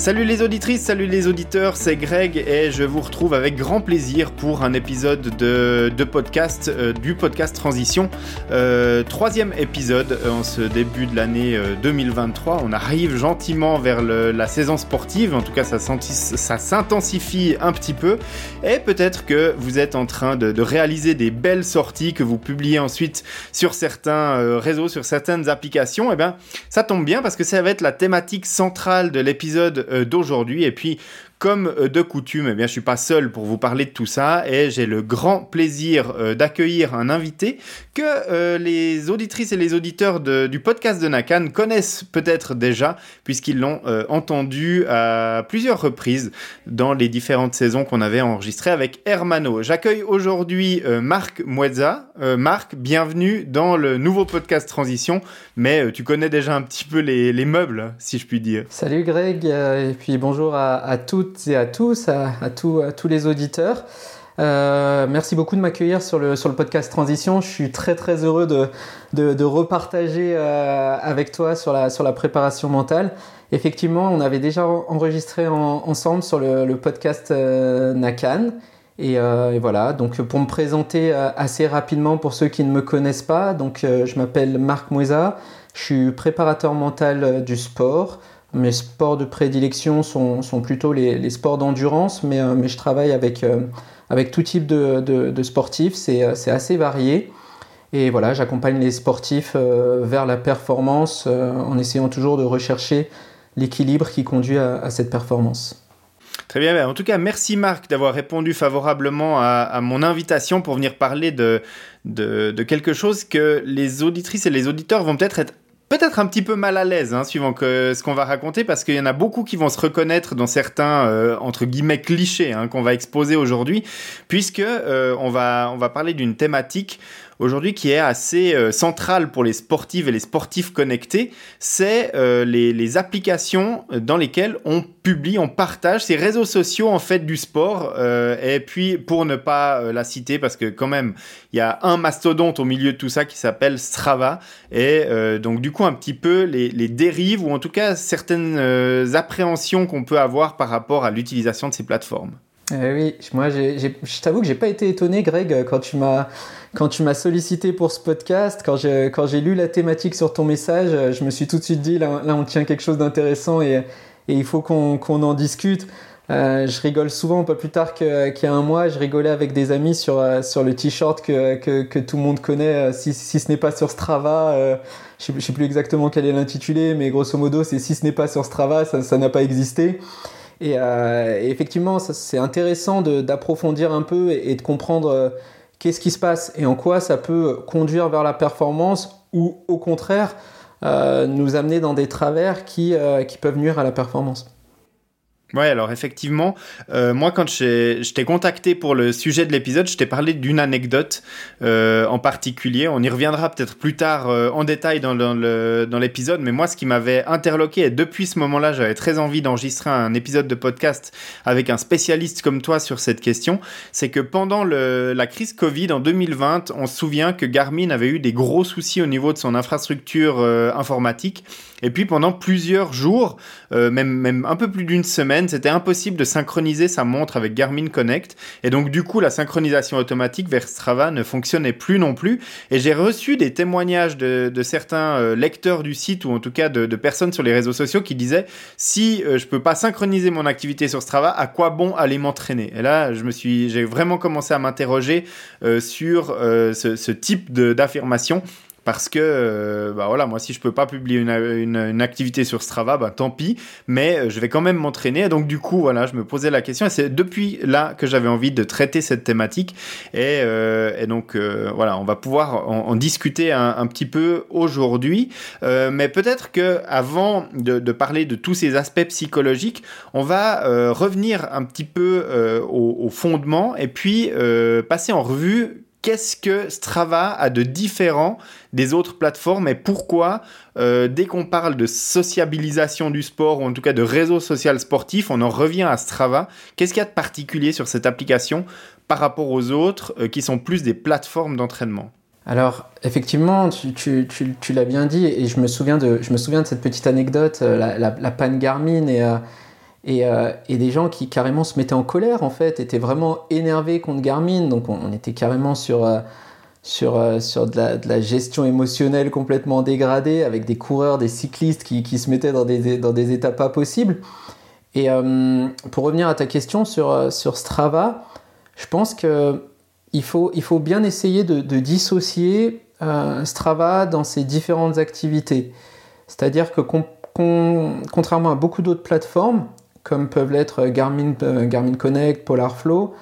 Salut les auditrices, salut les auditeurs, c'est Greg et je vous retrouve avec grand plaisir pour un épisode de, de podcast, euh, du podcast Transition. Euh, troisième épisode euh, en ce début de l'année 2023. On arrive gentiment vers la saison sportive, en tout cas ça, s'intensifie un petit peu. Et peut-être que vous êtes en train de, de, réaliser des belles sorties que vous publiez ensuite sur certains réseaux, sur certaines applications. Et eh bien ça tombe bien parce que ça va être la thématique centrale de l'épisode d'aujourd'hui. Et puis, comme euh, de coutume, eh bien, je suis pas seul pour vous parler de tout ça et j'ai le grand plaisir euh, d'accueillir un invité que euh, les auditrices et les auditeurs du podcast de Nakan connaissent peut-être déjà puisqu'ils l'ont entendu à plusieurs reprises dans les différentes saisons qu'on avait enregistrées avec Hermano. J'accueille aujourd'hui Marc Muezza. Marc, bienvenue dans le nouveau podcast Transition, mais tu connais déjà un petit peu les, meubles, si je puis dire. Salut Greg, et puis bonjour à, à toutes et à tous, à, tous les auditeurs. Euh, merci beaucoup de m'accueillir sur le, podcast Transition. Je suis très très heureux de, repartager euh, avec toi sur la, préparation mentale. Effectivement, on avait déjà enregistré ensemble sur le, podcast euh, Nakan. Et, et, voilà, donc pour me présenter assez rapidement pour ceux qui ne me connaissent pas, donc je m'appelle Marc Moueza, je suis préparateur mental du sport. Mes sports de prédilection sont, sont plutôt les, les sports d'endurance, mais, euh, mais, je travaille avec, euh, avec tout type de, de, sportifs, c'est euh, assez varié. Et voilà, j'accompagne les sportifs vers la performance en essayant toujours de rechercher l'équilibre qui conduit à, à, cette performance. Très bien, en tout cas, merci Marc d'avoir répondu favorablement à, à, mon invitation pour venir parler de, de, de, quelque chose que les auditrices et les auditeurs vont peut-être être peut-être un petit peu mal à l'aise, hein, suivant ce qu'on va raconter, parce qu'il y en a beaucoup qui vont se reconnaître dans certains, euh, entre guillemets, clichés hein, qu'on va exposer aujourd'hui, puisque euh, on, va, on va parler d'une thématique aujourd'hui qui est assez euh, centrale pour les sportives et les sportifs connectés, c'est euh, les, applications dans lesquelles on publie, on partage ces réseaux sociaux en fait du sport. Euh, et puis pour ne pas euh, la citer, parce que quand même il y a un mastodonte au milieu de tout ça qui s'appelle Strava, et donc du coup un petit peu les, dérives ou en tout cas certaines appréhensions qu'on peut avoir par rapport à l'utilisation de ces plateformes. Eh oui, moi je t'avoue que j'ai pas été étonné, Greg, quand tu m'as quand tu m'as sollicité pour ce podcast, quand j'ai quand j'ai lu la thématique sur ton message, je me suis tout de suite dit là, là on tient quelque chose d'intéressant et, et, il faut qu'on qu'on en discute. Euh, je rigole souvent, pas plus tard qu'il y a un mois, je rigolais avec des amis sur, euh, sur le t-shirt que, que, que, tout le monde connaît, euh, si, si ce n'est pas sur Strava. Euh, je sais, plus exactement quel est l'intitulé, mais grosso modo, c'est si ce n'est pas sur Strava, ça n'a pas existé. Et, euh, et effectivement, c'est intéressant d'approfondir un peu et, de comprendre qu'est-ce qui se passe et en quoi ça peut conduire vers la performance ou au contraire euh, nous amener dans des travers euh, qui peuvent nuire à la performance. Ouais, alors effectivement, euh, moi quand je t'ai contacté pour le sujet de l'épisode, je t'ai parlé d'une anecdote euh, en particulier. On y reviendra peut-être plus tard euh, en détail dans, l'épisode, mais moi ce qui m'avait interloqué, et depuis ce moment-là, j'avais très envie d'enregistrer un épisode de podcast avec un spécialiste comme toi sur cette question, c'est que pendant la crise Covid en 2020, on se souvient que Garmin avait eu des gros soucis au niveau de son infrastructure informatique, et puis pendant plusieurs jours, même, même un peu plus d'une semaine, c'était impossible de synchroniser sa montre avec Garmin Connect. Et donc, du coup, la synchronisation automatique vers Strava ne fonctionnait plus non plus. Et j'ai reçu des témoignages de, certains euh, lecteurs du site, ou en tout cas de, personnes sur les réseaux sociaux, qui disaient si euh, je peux pas synchroniser mon activité sur Strava, à quoi bon aller m'entraîner? Et là, je me suis, j'ai vraiment commencé à m'interroger euh, sur ce, ce type d'affirmation parce que euh, bah voilà moi si je peux pas publier une, activité sur Strava bah tant pis. Mais euh, je vais quand même m'entraîner. Donc du coup voilà je me posais la question. Et c'est depuis là que j'avais envie de traiter cette thématique. Et, euh, et donc voilà on va pouvoir en, discuter un, petit peu aujourd'hui. Mais peut-être que avant de, parler de tous ces aspects psychologiques on va revenir un petit peu au, fondement et puis passer en revue qu'est-ce que Strava a de différent des autres plateformes et pourquoi, euh, dès qu'on parle de sociabilisation du sport ou en tout cas de réseau social sportif, on en revient à Strava. Qu'est-ce qu'il y a de particulier sur cette application par rapport aux autres euh, qui sont plus des plateformes d'entraînement? Alors, effectivement, tu, l'as bien dit, et je me souviens de, cette petite anecdote, euh, la, la, la panne Garmin, et, euh, Et, des gens qui carrément se mettaient en colère en fait, étaient vraiment énervés contre Garmin. Donc on, était carrément sur, sur, sur de, la, de, la, gestion émotionnelle complètement dégradée, avec des coureurs, des cyclistes qui, qui se mettaient dans des, dans des états pas possibles. Et pour revenir à ta question sur, sur Strava, je pense qu'il faut, il faut bien essayer de, dissocier euh, Strava dans ses différentes activités. C'est-à-dire que contrairement à beaucoup d'autres plateformes, comme peuvent l'être Garmin, euh, Garmin Connect, Polarflow,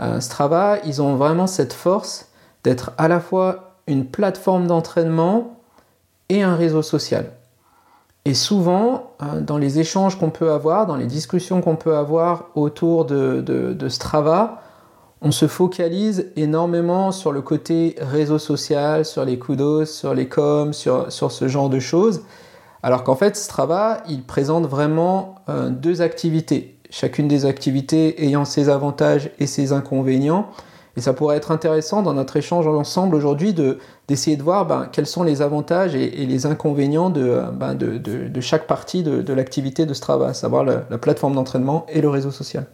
euh, Strava, ils ont vraiment cette force d'être à la fois une plateforme d'entraînement et un réseau social. Et souvent, dans les échanges qu'on peut avoir, dans les discussions qu'on peut avoir autour de Strava, on se focalise énormément sur le côté réseau social, sur les kudos, sur les coms, sur, ce genre de choses. Alors qu'en fait, Strava, il présente vraiment euh, deux activités. Chacune des activités ayant ses avantages et ses inconvénients. Et ça pourrait être intéressant dans notre échange ensemble aujourd'hui d'essayer de voir ben, quels sont les avantages et, les inconvénients de, ben, chaque partie de, l'activité de Strava, à savoir la plateforme d'entraînement et le réseau social.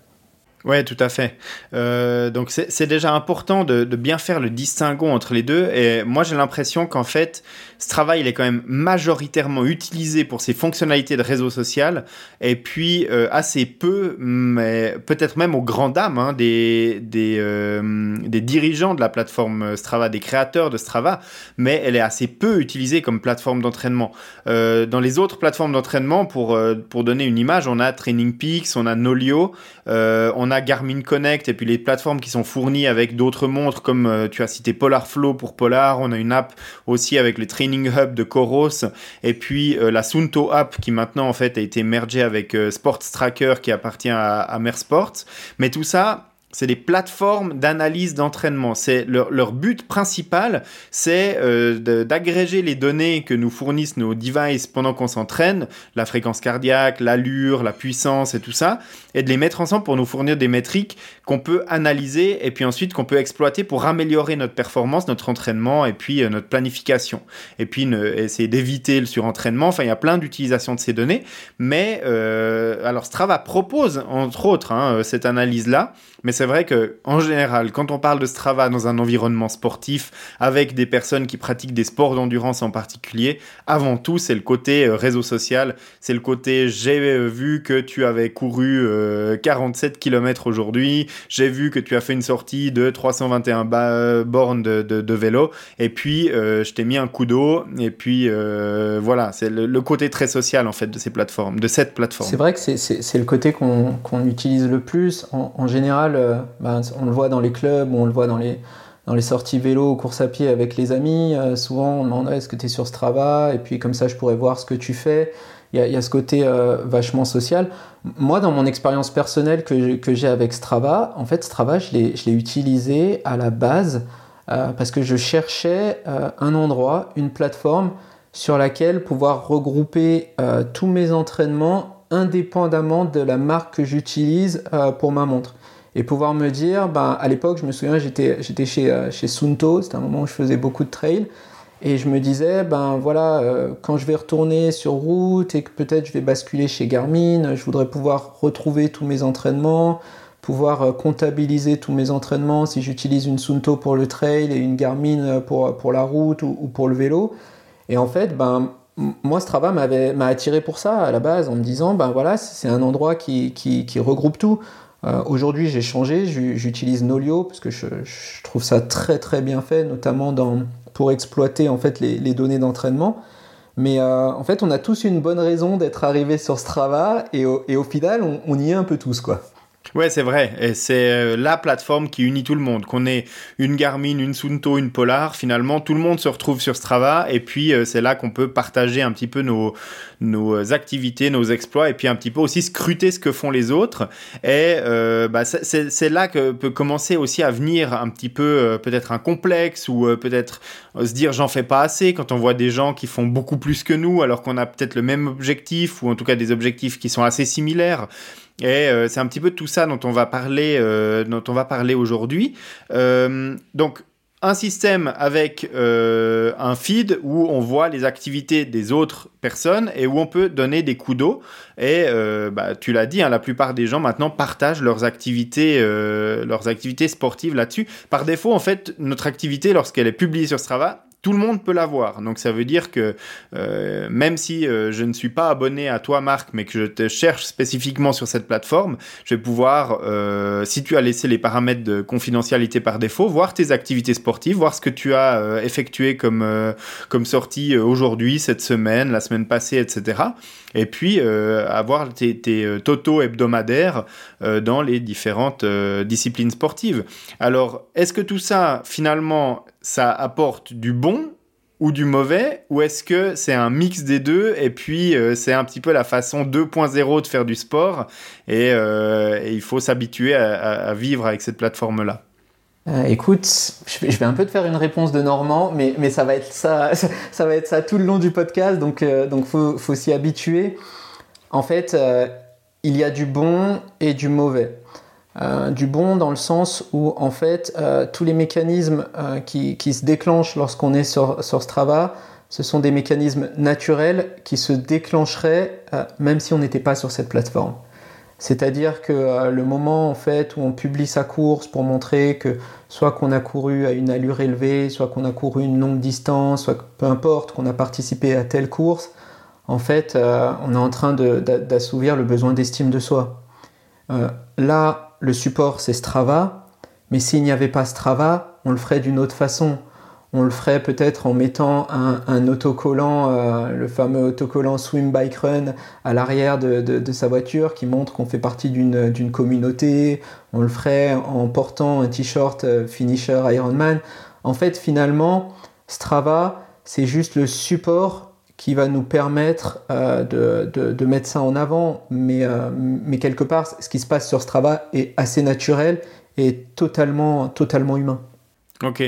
Ouais, tout à fait. Euh, donc c'est déjà important de, bien faire le distinguo entre les deux. Et moi, j'ai l'impression qu'en fait, Strava, il est quand même majoritairement utilisé pour ses fonctionnalités de réseau social, et puis euh, assez peu, mais peut-être même aux grandes dames hein, euh, des, dirigeants de la plateforme Strava, des créateurs de Strava, mais elle est assez peu utilisée comme plateforme d'entraînement. Dans les autres plateformes d'entraînement, pour, pour donner une image, on a Training Peaks, on a Nolio, on a Garmin Connect, et puis les plateformes qui sont fournies avec d'autres montres, comme tu as cité Polar Flow pour Polar, on a une app aussi avec les Training Hub de Coros et puis euh, la Sunto App qui maintenant en fait a été mergée avec euh, Sports Tracker qui appartient à, à Mersports. Mais tout ça, c'est des plateformes d'analyse d'entraînement. C'est leur, but principal, c'est euh, d'agréger les données que nous fournissent nos devices pendant qu'on s'entraîne, la fréquence cardiaque, l'allure, la puissance et tout ça, et de les mettre ensemble pour nous fournir des métriques qu'on peut analyser et puis ensuite qu'on peut exploiter pour améliorer notre performance, notre entraînement et puis euh, notre planification. Et puis essayer d'éviter le surentraînement. Enfin, il y a plein d'utilisations de ces données. Mais euh, alors Strava propose entre autres hein, cette analyse-là, mais c'est vrai que en général, quand on parle de Strava dans un environnement sportif, avec des personnes qui pratiquent des sports d'endurance en particulier, avant tout, c'est le côté euh, réseau social, c'est le côté j'ai euh, vu que tu avais couru 47 euh, km aujourd'hui, j'ai vu que tu as fait une sortie de 321 bornes de, vélo, et puis je t'ai mis un coup d'eau, et puis voilà, c'est le, côté très social en fait de ces plateformes, de cette plateforme. C'est vrai que c'est le côté qu'on utilise le plus. En, général, bah, on le voit dans les clubs, on le voit dans les, dans les sorties vélo ou course à pied avec les amis. Euh, souvent, on demande est-ce que tu es sur Strava? Et puis, comme ça, je pourrais voir ce que tu fais. Il y a, ce côté euh, vachement social. Moi, dans mon expérience personnelle que j'ai avec Strava, en fait, Strava, je l'ai utilisé à la base parce que je cherchais un endroit, une plateforme sur laquelle pouvoir regrouper tous mes entraînements indépendamment de la marque que j'utilise pour ma montre et pouvoir me dire, ben, à l'époque, je me souviens, j'étais, j'étais chez, euh, chez Sunto, c'était un moment où je faisais beaucoup de trail, et je me disais, ben voilà, euh, quand je vais retourner sur route et que peut-être je vais basculer chez Garmin, je voudrais pouvoir retrouver tous mes entraînements, pouvoir euh, comptabiliser tous mes entraînements si j'utilise une Sunto pour le trail et une Garmin pour, pour la route ou, pour le vélo. Et en fait, ben, moi, Strava m'avait, m'a attiré pour ça à la base en me disant, ben voilà, c'est un endroit qui, qui regroupe tout. Euh, aujourd'hui, j'ai changé, j'utilise Nolio parce que je, trouve ça très très bien fait, notamment dans, pour exploiter en fait les, données d'entraînement. Mais euh, en fait, on a tous une bonne raison d'être arrivé sur Strava et au, et au final, on, on, y est un peu tous quoi. Ouais, c'est vrai. Et c'est euh, la plateforme qui unit tout le monde. Qu'on ait une Garmin, une Sunto, une Polar, finalement, tout le monde se retrouve sur Strava. Et puis, euh, c'est là qu'on peut partager un petit peu nos, nos euh, activités, nos exploits, et puis un petit peu aussi scruter ce que font les autres. Et bah, c'est là que peut commencer aussi à venir un petit peu, peut-être un complexe, ou peut-être se dire j'en fais pas assez quand on voit des gens qui font beaucoup plus que nous, alors qu'on a peut-être le même objectif, ou en tout cas des objectifs qui sont assez similaires. Et euh, c'est un petit peu tout ça dont on va parler, euh, dont on va parler aujourd'hui. Euh, donc, un système avec un feed où on voit les activités des autres personnes et où on peut donner des coups d'eau. Et bah, tu l'as dit, hein, la plupart des gens maintenant partagent leurs activités, leurs activités sportives là-dessus. Par défaut, en fait, notre activité, lorsqu'elle est publiée sur Strava, tout le monde peut l'avoir. Donc ça veut dire que euh, même si euh, je ne suis pas abonné à toi Marc, mais que je te cherche spécifiquement sur cette plateforme, je vais pouvoir, euh, si tu as laissé les paramètres de confidentialité par défaut, voir tes activités sportives, voir ce que tu as effectué comme, comme sortie aujourd'hui, cette semaine, la semaine passée, etc. Et puis avoir tes, tes totaux hebdomadaires dans les différentes disciplines sportives. Alors, est-ce que tout ça, finalement, ça apporte du bon ou du mauvais Ou est-ce que c'est un mix des deux et puis euh, c'est un petit peu la façon 2.0 de faire du sport et, euh, il faut s'habituer à, vivre avec cette plateforme-là euh, écoute, je vais un peu te faire une réponse de Normand, mais, mais ça, va être ça, ça va être ça tout le long du podcast, donc euh, donc faut, faut s'y habituer. En fait, il y a du bon et du mauvais. Euh, du bon dans le sens où en fait euh, tous les mécanismes euh, qui, qui, se déclenchent lorsqu'on est sur, sur, Strava, ce sont des mécanismes naturels qui se déclencheraient même si on n'était pas sur cette plateforme. C'est-à-dire que le moment en fait où on publie sa course pour montrer que soit qu'on a couru à une allure élevée, soit qu'on a couru une longue distance, soit peu importe qu'on a participé à telle course, en fait on est en train d'assouvir le besoin d'estime de soi. là, le support c'est Strava, mais s'il n'y avait pas Strava, on le ferait d'une autre façon. On le ferait peut-être en mettant un, autocollant, euh, le fameux autocollant Swim Bike Run à l'arrière de, sa voiture qui montre qu'on fait partie d'une communauté. On le ferait en portant un t-shirt euh, Finisher Ironman. En fait, finalement, Strava, c'est juste le support qui va nous permettre euh, de, mettre ça en avant. Mais, euh, mais quelque part, ce qui se passe sur Strava est assez naturel et totalement, totalement humain. Ok.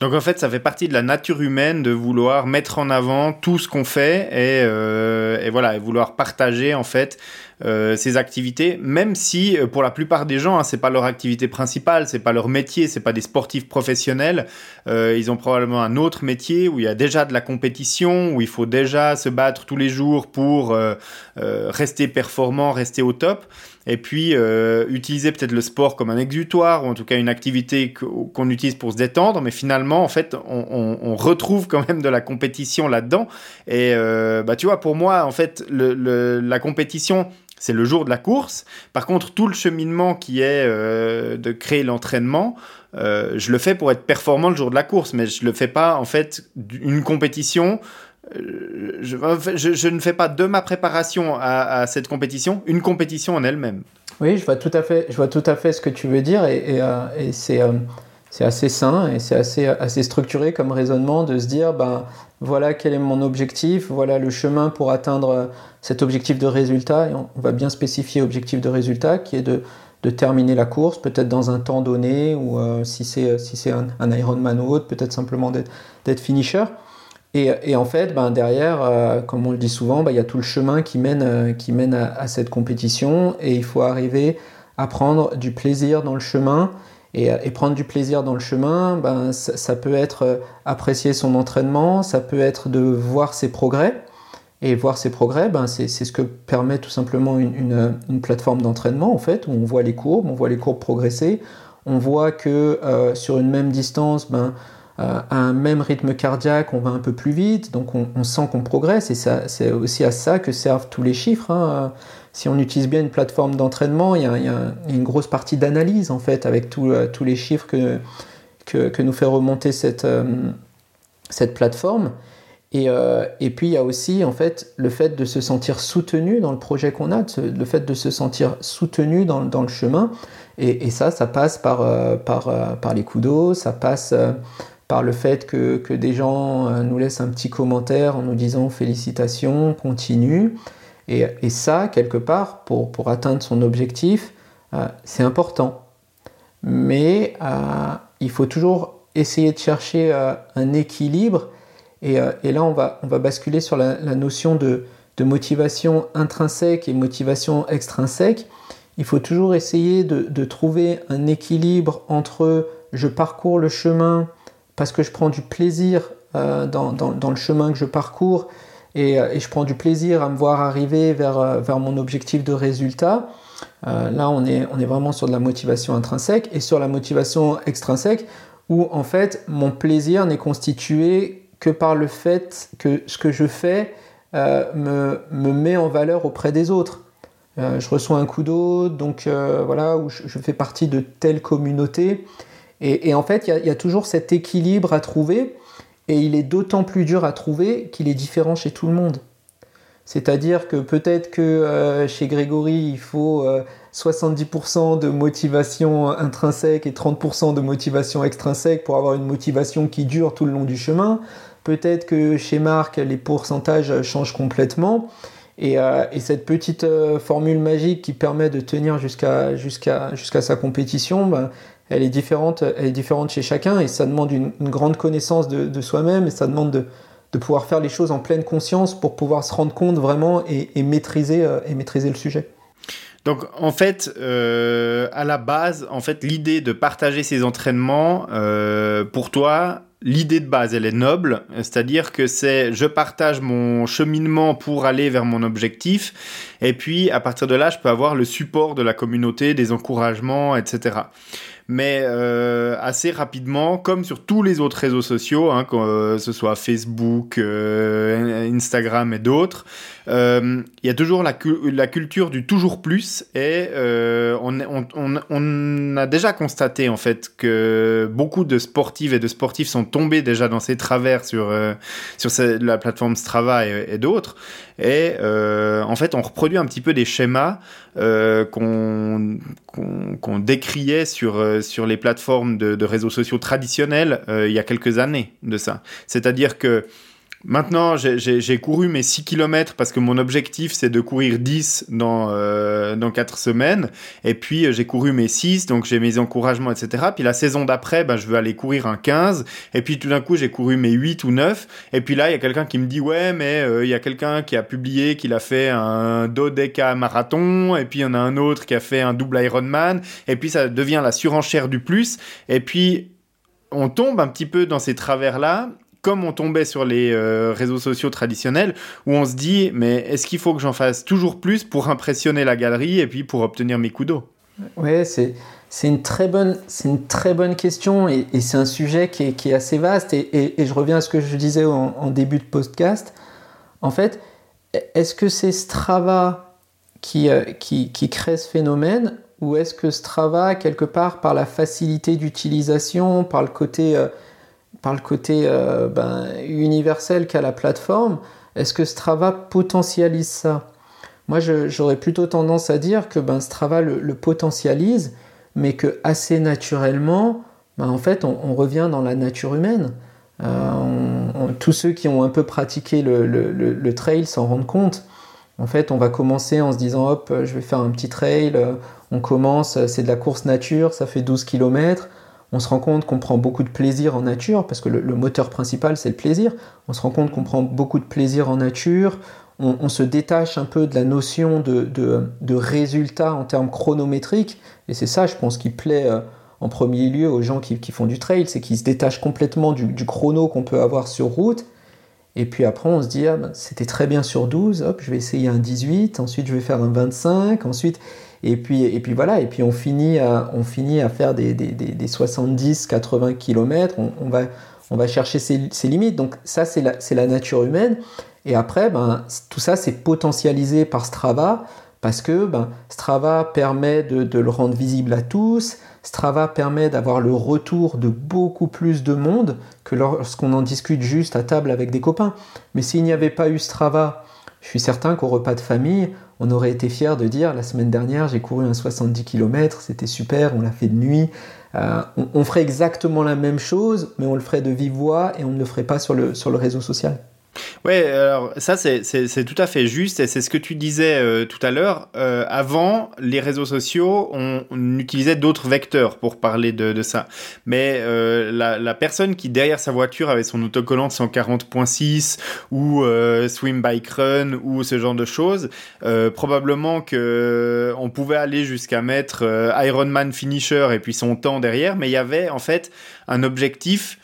Donc en fait, ça fait partie de la nature humaine de vouloir mettre en avant tout ce qu'on fait et, euh, voilà, vouloir partager en fait euh, ces activités, même si euh, pour la plupart des gens, hein, c'est pas leur activité principale, c'est pas leur métier, c'est pas des sportifs professionnels. Euh, ils ont probablement un autre métier où il y a déjà de la compétition, où il faut déjà se battre tous les jours pour euh, euh, rester performant, rester au top et puis euh, utiliser peut-être le sport comme un exutoire ou en tout cas une activité qu'on utilise pour se détendre mais finalement en fait on, retrouve quand même de la compétition là-dedans et euh, bah tu vois pour moi en fait la compétition c'est le jour de la course. Par contre, tout le cheminement qui est euh, de créer l'entraînement, euh, je le fais pour être performant le jour de la course, mais je le fais pas en fait une compétition je, ne fais pas de ma préparation à, cette compétition une compétition en elle-même. Oui, je vois tout à fait, je vois tout à fait ce que tu veux dire et, c'est c'est assez sain et c'est assez assez structuré comme raisonnement de se dire ben voilà quel est mon objectif, voilà le chemin pour atteindre cet objectif de résultat et on, va bien spécifier objectif de résultat qui est de de terminer la course, peut-être dans un temps donné, ou euh, si c'est si un, un Ironman ou autre, peut-être simplement d'être finisher. Et, et, en fait, ben, derrière, euh, comme on le dit souvent, ben, il y a tout le chemin qui mène, euh, qui mène à, cette compétition et il faut arriver à prendre du plaisir dans le chemin. Et, euh, et prendre du plaisir dans le chemin, ben, ça, peut être euh, apprécier son entraînement, ça peut être de voir ses progrès. Et voir ses progrès, ben, c'est ce que permet tout simplement une, une, plateforme d'entraînement, en fait, où on voit les courbes, on voit les courbes progresser. On voit que euh, sur une même distance, ben, à un même rythme cardiaque, on va un peu plus vite, donc on, on sent qu'on progresse, et c'est aussi à ça que servent tous les chiffres. Hein. Si on utilise bien une plateforme d'entraînement, il, y, a une grosse partie d'analyse en fait, avec euh, tous les chiffres que, nous fait remonter cette, euh, plateforme. Et, euh, et, puis il y a aussi en fait le fait de se sentir soutenu dans le projet qu'on a, le fait de se sentir soutenu dans, le chemin. Et, ça, ça passe par, les coups d'eau, ça passe par le fait que, des gens nous laissent un petit commentaire en nous disant félicitations, continue. Et, ça, quelque part, pour, pour atteindre son objectif, euh, c'est important. Mais euh, il faut toujours essayer de chercher euh, un équilibre. Et, là, on va, on va basculer sur la, la notion de, de, motivation intrinsèque et motivation extrinsèque. Il faut toujours essayer de, de trouver un équilibre entre je parcours le chemin parce que je prends du plaisir dans, dans, le chemin que je parcours et, et, je prends du plaisir à me voir arriver vers, vers mon objectif de résultat. là, on est, vraiment sur de la motivation intrinsèque et sur la motivation extrinsèque où en fait mon plaisir n'est constitué que par le fait que ce que je fais me, me met en valeur auprès des autres. Euh, je reçois un coup d'eau, donc euh, voilà, où je, fais partie de telle communauté. Et, en fait, il y, a toujours cet équilibre à trouver, et il est d'autant plus dur à trouver qu'il est différent chez tout le monde. C'est-à-dire que peut-être que euh, chez Grégory, il faut 70% de motivation intrinsèque et 30% de motivation extrinsèque pour avoir une motivation qui dure tout le long du chemin. Peut-être que chez Marc, les pourcentages changent complètement. Euh, et, cette petite euh, formule magique qui permet de tenir jusqu'à sa compétition, ben, elle est différente, elle est différente chez chacun et ça demande une, grande connaissance de, soi-même et ça demande de, pouvoir faire les choses en pleine conscience pour pouvoir se rendre compte vraiment et, maîtriser euh, maîtriser le sujet. Donc en fait, à la base, en fait, l'idée de partager ces entraînements pour toi, l'idée de base, elle est noble, c'est-à-dire que c'est je partage mon cheminement pour aller vers mon objectif, et puis à partir de là, je peux avoir le support de la communauté, des encouragements, etc mais euh, assez rapidement, comme sur tous les autres réseaux sociaux, hein, que euh, ce soit Facebook, euh, Instagram et d'autres, il y a toujours la, culture du toujours plus et on, on, a déjà constaté en fait que beaucoup de sportives et de sportifs sont tombés déjà dans ces travers sur, sur la plateforme Strava et, d'autres. Et en fait, on reproduit un petit peu des schémas qu'on qu'on décriait sur sur les plateformes de, réseaux sociaux traditionnels euh, il y a quelques années de ça. C'est-à-dire que Maintenant, j'ai couru mes 6 km parce que mon objectif, c'est de courir 10 dans, euh, dans 4 semaines. Et puis, euh, j'ai couru mes 6, donc j'ai mes encouragements, etc. Puis la saison d'après, ben, je veux aller courir un 15. Et puis, tout d'un coup, j'ai couru mes 8 ou 9. Et puis là, il y a quelqu'un qui me dit, ouais, mais euh, il y a quelqu'un qui a publié qu'il a fait un dodeca marathon. Et puis, il y en a un autre qui a fait un double Ironman. Et puis, ça devient la surenchère du plus. Et puis, on tombe un petit peu dans ces travers-là comme on tombait sur les euh, réseaux sociaux traditionnels, où on se dit, mais est-ce qu'il faut que j'en fasse toujours plus pour impressionner la galerie et puis pour obtenir mes coups d'eau? Oui, c'est, une très bonne, une très bonne question et, c'est un sujet qui est, assez vaste. Et, et, je reviens à ce que je disais en, début de podcast. En fait, est-ce que c'est Strava qui, euh, qui, qui crée ce phénomène ou est-ce que Strava, quelque part, par la facilité d'utilisation, par le côté... Euh, par le côté euh, ben, universel qu'a la plateforme, est-ce que Strava potentialise ça? Moi, j'aurais plutôt tendance à dire que ben, Strava le, potentialise, mais que assez naturellement, ben, en fait, on, revient dans la nature humaine. Euh, tous ceux qui ont un peu pratiqué le, le trail s'en rendent compte. En fait, on va commencer en se disant hop, je vais faire un petit trail. On commence, c'est de la course nature, ça fait 12 km on se rend compte qu'on prend beaucoup de plaisir en nature, parce que le, moteur principal c'est le plaisir, on se rend compte qu'on prend beaucoup de plaisir en nature, on, se détache un peu de la notion de, résultat en termes chronométriques, et c'est ça je pense qui plaît euh, en premier lieu aux gens qui, font du trail, c'est qu'ils se détachent complètement du, chrono qu'on peut avoir sur route, et puis après on se dit ah, ben, c'était très bien sur 12, hop je vais essayer un 18, ensuite je vais faire un 25, ensuite... Et puis, et puis voilà, et puis on finit à, on finit à faire des, des, des 70, 80 km, on, va, on va chercher ses, ses limites. Donc ça, c'est la, la, nature humaine. Et après, ben, tout ça, c'est potentialisé par Strava, parce que ben, Strava permet de, de, le rendre visible à tous, Strava permet d'avoir le retour de beaucoup plus de monde que lorsqu'on en discute juste à table avec des copains. Mais s'il n'y avait pas eu Strava, je suis certain qu'au repas de famille, on aurait été fier de dire la semaine dernière j'ai couru un 70 km, c'était super, on l'a fait de nuit. Euh, on, ferait exactement la même chose, mais on le ferait de vive voix et on ne le ferait pas sur le, sur le réseau social. Ouais, alors ça c'est tout à fait juste et c'est ce que tu disais euh, tout à l'heure. Euh, avant, les réseaux sociaux, on, utilisait d'autres vecteurs pour parler de, de ça. Mais euh, la, la, personne qui derrière sa voiture avait son autocollant 140.6 ou Swim Bike Run ou ce genre de choses, probablement que on pouvait aller jusqu'à mettre Ironman Finisher et puis son temps derrière, mais il y avait en fait un objectif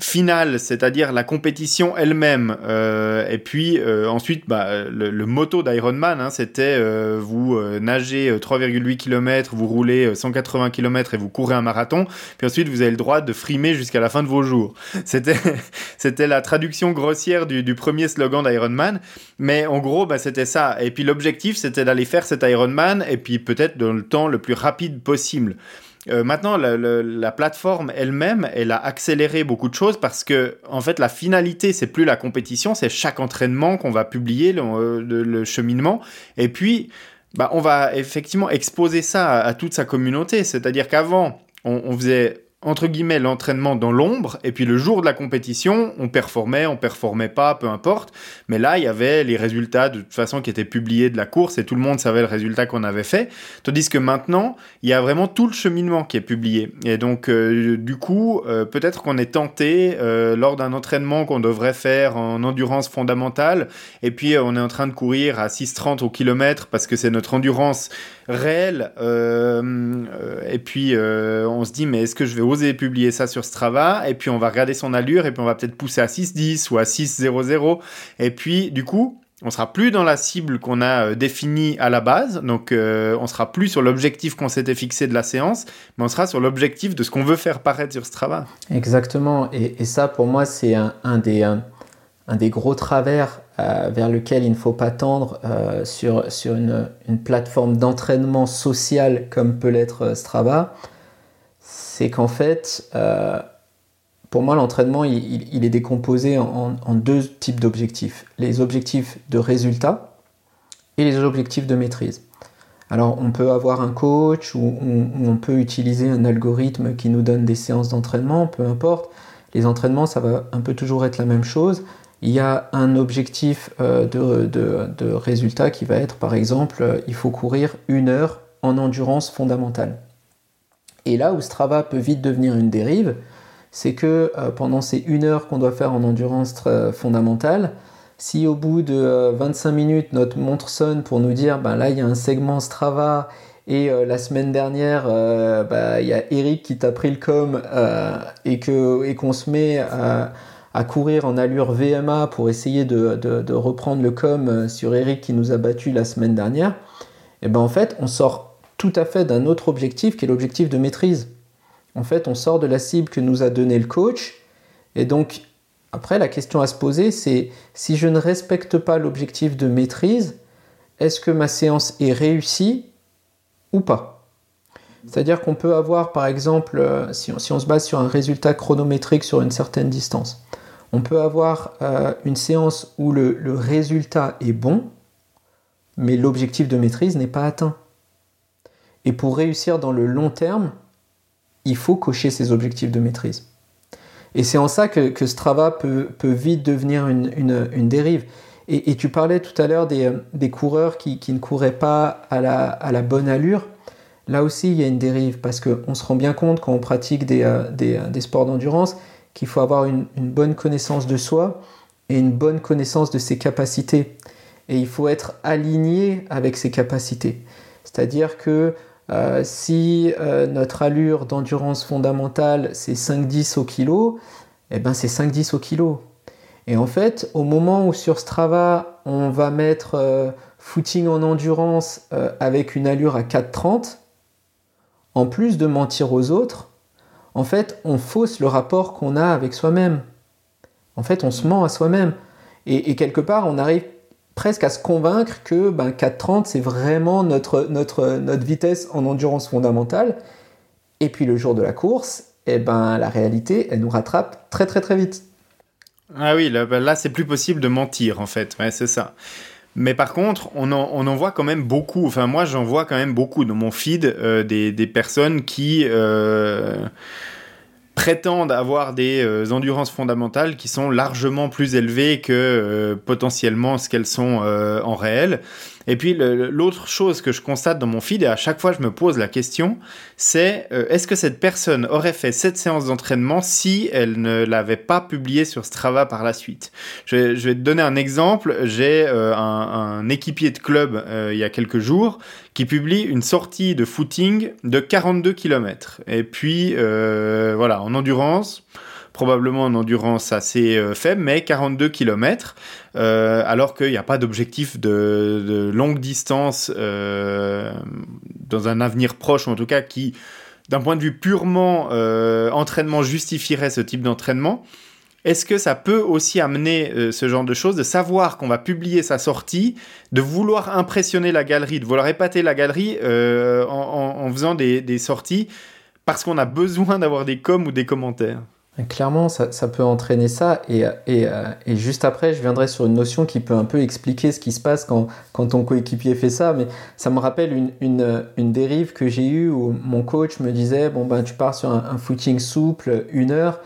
finale, c'est-à-dire la compétition elle-même. Euh, et puis euh, ensuite, bah, le, le moto d'Ironman, hein, c'était euh, vous nagez 3,8 km, vous roulez 180 km et vous courez un marathon. Puis ensuite, vous avez le droit de frimer jusqu'à la fin de vos jours. C'était, la traduction grossière du, du premier slogan d'Ironman. Mais en gros, bah, c'était ça. Et puis l'objectif, c'était d'aller faire cet Ironman et puis peut-être dans le temps le plus rapide possible. Euh, maintenant, la, la, la plateforme elle-même, elle a accéléré beaucoup de choses parce que, en fait, la finalité, c'est plus la compétition, c'est chaque entraînement qu'on va publier, le, le, le, cheminement. Et puis, bah, on va effectivement exposer ça à, à toute sa communauté. C'est-à-dire qu'avant, on, on faisait entre guillemets l'entraînement dans l'ombre et puis le jour de la compétition on performait on performait pas peu importe. Mais là il y avait les résultats de toute façon qui étaient publiés de la course et tout le monde savait le résultat qu'on avait fait. Tandis que maintenant il y a vraiment tout le cheminement qui est publié. Et donc euh, du coup euh, peut-être qu'on est tenté euh, lors d'un entraînement qu'on devrait faire en endurance fondamentale et puis on est en train de courir à 6,30 au kilomètre parce que c'est notre endurance réelle euh, et puis on se dit mais est-ce que je vais oser publier ça sur Strava, et puis on va regarder son allure, et puis on va peut-être pousser à 6,10 ou à 6,00, et puis du coup, on sera plus dans la cible qu'on a euh, définie à la base, donc euh, on sera plus sur l'objectif qu'on s'était fixé de la séance, mais on sera sur l'objectif de ce qu'on veut faire paraître sur Strava. Exactement, et, ça pour moi c'est un, des, un, des gros travers euh, vers lequel il ne faut pas tendre euh, sur, sur une, une plateforme d'entraînement social comme peut l'être Strava, c'est qu'en fait, euh, pour moi, l'entraînement, il, il, est décomposé en, deux types d'objectifs. Les objectifs de résultat et les objectifs de maîtrise. Alors, on peut avoir un coach ou on peut utiliser un algorithme qui nous donne des séances d'entraînement, peu importe. Les entraînements, ça va un peu toujours être la même chose. Il y a un objectif euh, de, résultat qui va être, par exemple, il faut courir une heure en endurance fondamentale. Et là où Strava peut vite devenir une dérive, c'est que euh, pendant ces une heure qu'on doit faire en endurance euh, fondamentale, si au bout de euh, 25 minutes notre montre sonne pour nous dire ben là il y a un segment Strava et euh, la semaine dernière il bah, y a Eric qui t'a pris le com et que et qu'on se met à, à, courir en allure VMA pour essayer de, de, reprendre le com sur Eric qui nous a battu la semaine dernière, et ben en fait on sort tout à fait d'un autre objectif qui est l'objectif de maîtrise. En fait, on sort de la cible que nous a donné le coach. Et donc, après, la question à se poser, c'est si je ne respecte pas l'objectif de maîtrise, est-ce que ma séance est réussie ou pas? C'est-à-dire qu'on peut avoir, par exemple, si on, si on, se base sur un résultat chronométrique sur une certaine distance, on peut avoir euh, une séance où le, résultat est bon, mais l'objectif de maîtrise n'est pas atteint. Et pour réussir dans le long terme, il faut cocher ses objectifs de maîtrise. Et c'est en ça que, que Strava peut, vite devenir une, dérive. Et, tu parlais tout à l'heure des, coureurs qui, ne couraient pas à la, bonne allure. Là aussi, il y a une dérive parce qu'on se rend bien compte quand on pratique des, euh, des sports d'endurance qu'il faut avoir une, bonne connaissance de soi et une bonne connaissance de ses capacités. Et il faut être aligné avec ses capacités. C'est-à-dire que euh, si euh, notre allure d'endurance fondamentale c'est 5-10 au kilo, eh ben c'est 5-10 au kilo. Et en fait, au moment où sur Strava on va mettre euh, footing en endurance avec une allure à 4,30, en plus de mentir aux autres, en fait on fausse le rapport qu'on a avec soi-même. En fait, on se ment à soi-même. Et, quelque part, on arrive presque à se convaincre que ben, 4,30 c'est vraiment notre, notre, notre vitesse en endurance fondamentale. Et puis le jour de la course, eh ben, la réalité, elle nous rattrape très très très vite. Ah oui, là, là c'est plus possible de mentir en fait, ouais, c'est ça. Mais par contre, on en, voit quand même beaucoup, enfin moi j'en vois quand même beaucoup dans mon feed euh, des, personnes qui... Euh prétendent avoir des euh, endurances fondamentales qui sont largement plus élevées que potentiellement ce qu'elles sont en réel. Et puis l'autre chose que je constate dans mon feed, et à chaque fois je me pose la question, c'est euh, est-ce que cette personne aurait fait cette séance d'entraînement si elle ne l'avait pas publiée sur Strava par la suite? Je, vais te donner un exemple. J'ai euh, un, un, équipier de club euh, il y a quelques jours qui publie une sortie de footing de 42 km. Et puis voilà, en endurance probablement en endurance assez faible, mais 42 km, alors qu'il n'y a pas d'objectif de, longue distance dans un avenir proche, en tout cas, qui, d'un point de vue purement entraînement, justifierait ce type d'entraînement. Est-ce que ça peut aussi amener euh, ce genre de choses, de savoir qu'on va publier sa sortie, de vouloir impressionner la galerie, de vouloir épater la galerie euh, en, faisant des, sorties parce qu'on a besoin d'avoir des coms ou des commentaires? Clairement, ça, peut entraîner ça. Et, euh, et, juste après, je viendrai sur une notion qui peut un peu expliquer ce qui se passe quand, ton coéquipier fait ça. Mais ça me rappelle une, dérive que j'ai eue où mon coach me disait Bon, ben, tu pars sur un, un footing souple, une heure.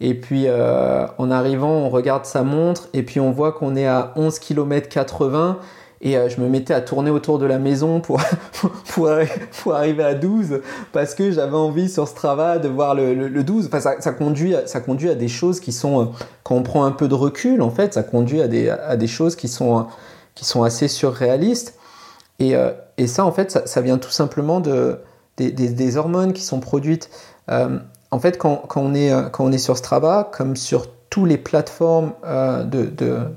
Et puis euh, en arrivant, on regarde sa montre et puis on voit qu'on est à 11 km 80 et euh, je me mettais à tourner autour de la maison pour, pour, pour arriver à 12 parce que j'avais envie sur Strava de voir le, le, 12. Enfin, ça, ça, conduit, ça conduit à des choses qui sont, euh, quand on prend un peu de recul, en fait, ça conduit à des, à des choses qui sont, qui sont assez surréalistes. Et, et ça, en fait, ça, vient tout simplement de, des, des, hormones qui sont produites en fait, quand, on est, euh, quand on est sur Strava, comme sur toutes les plateformes euh, de,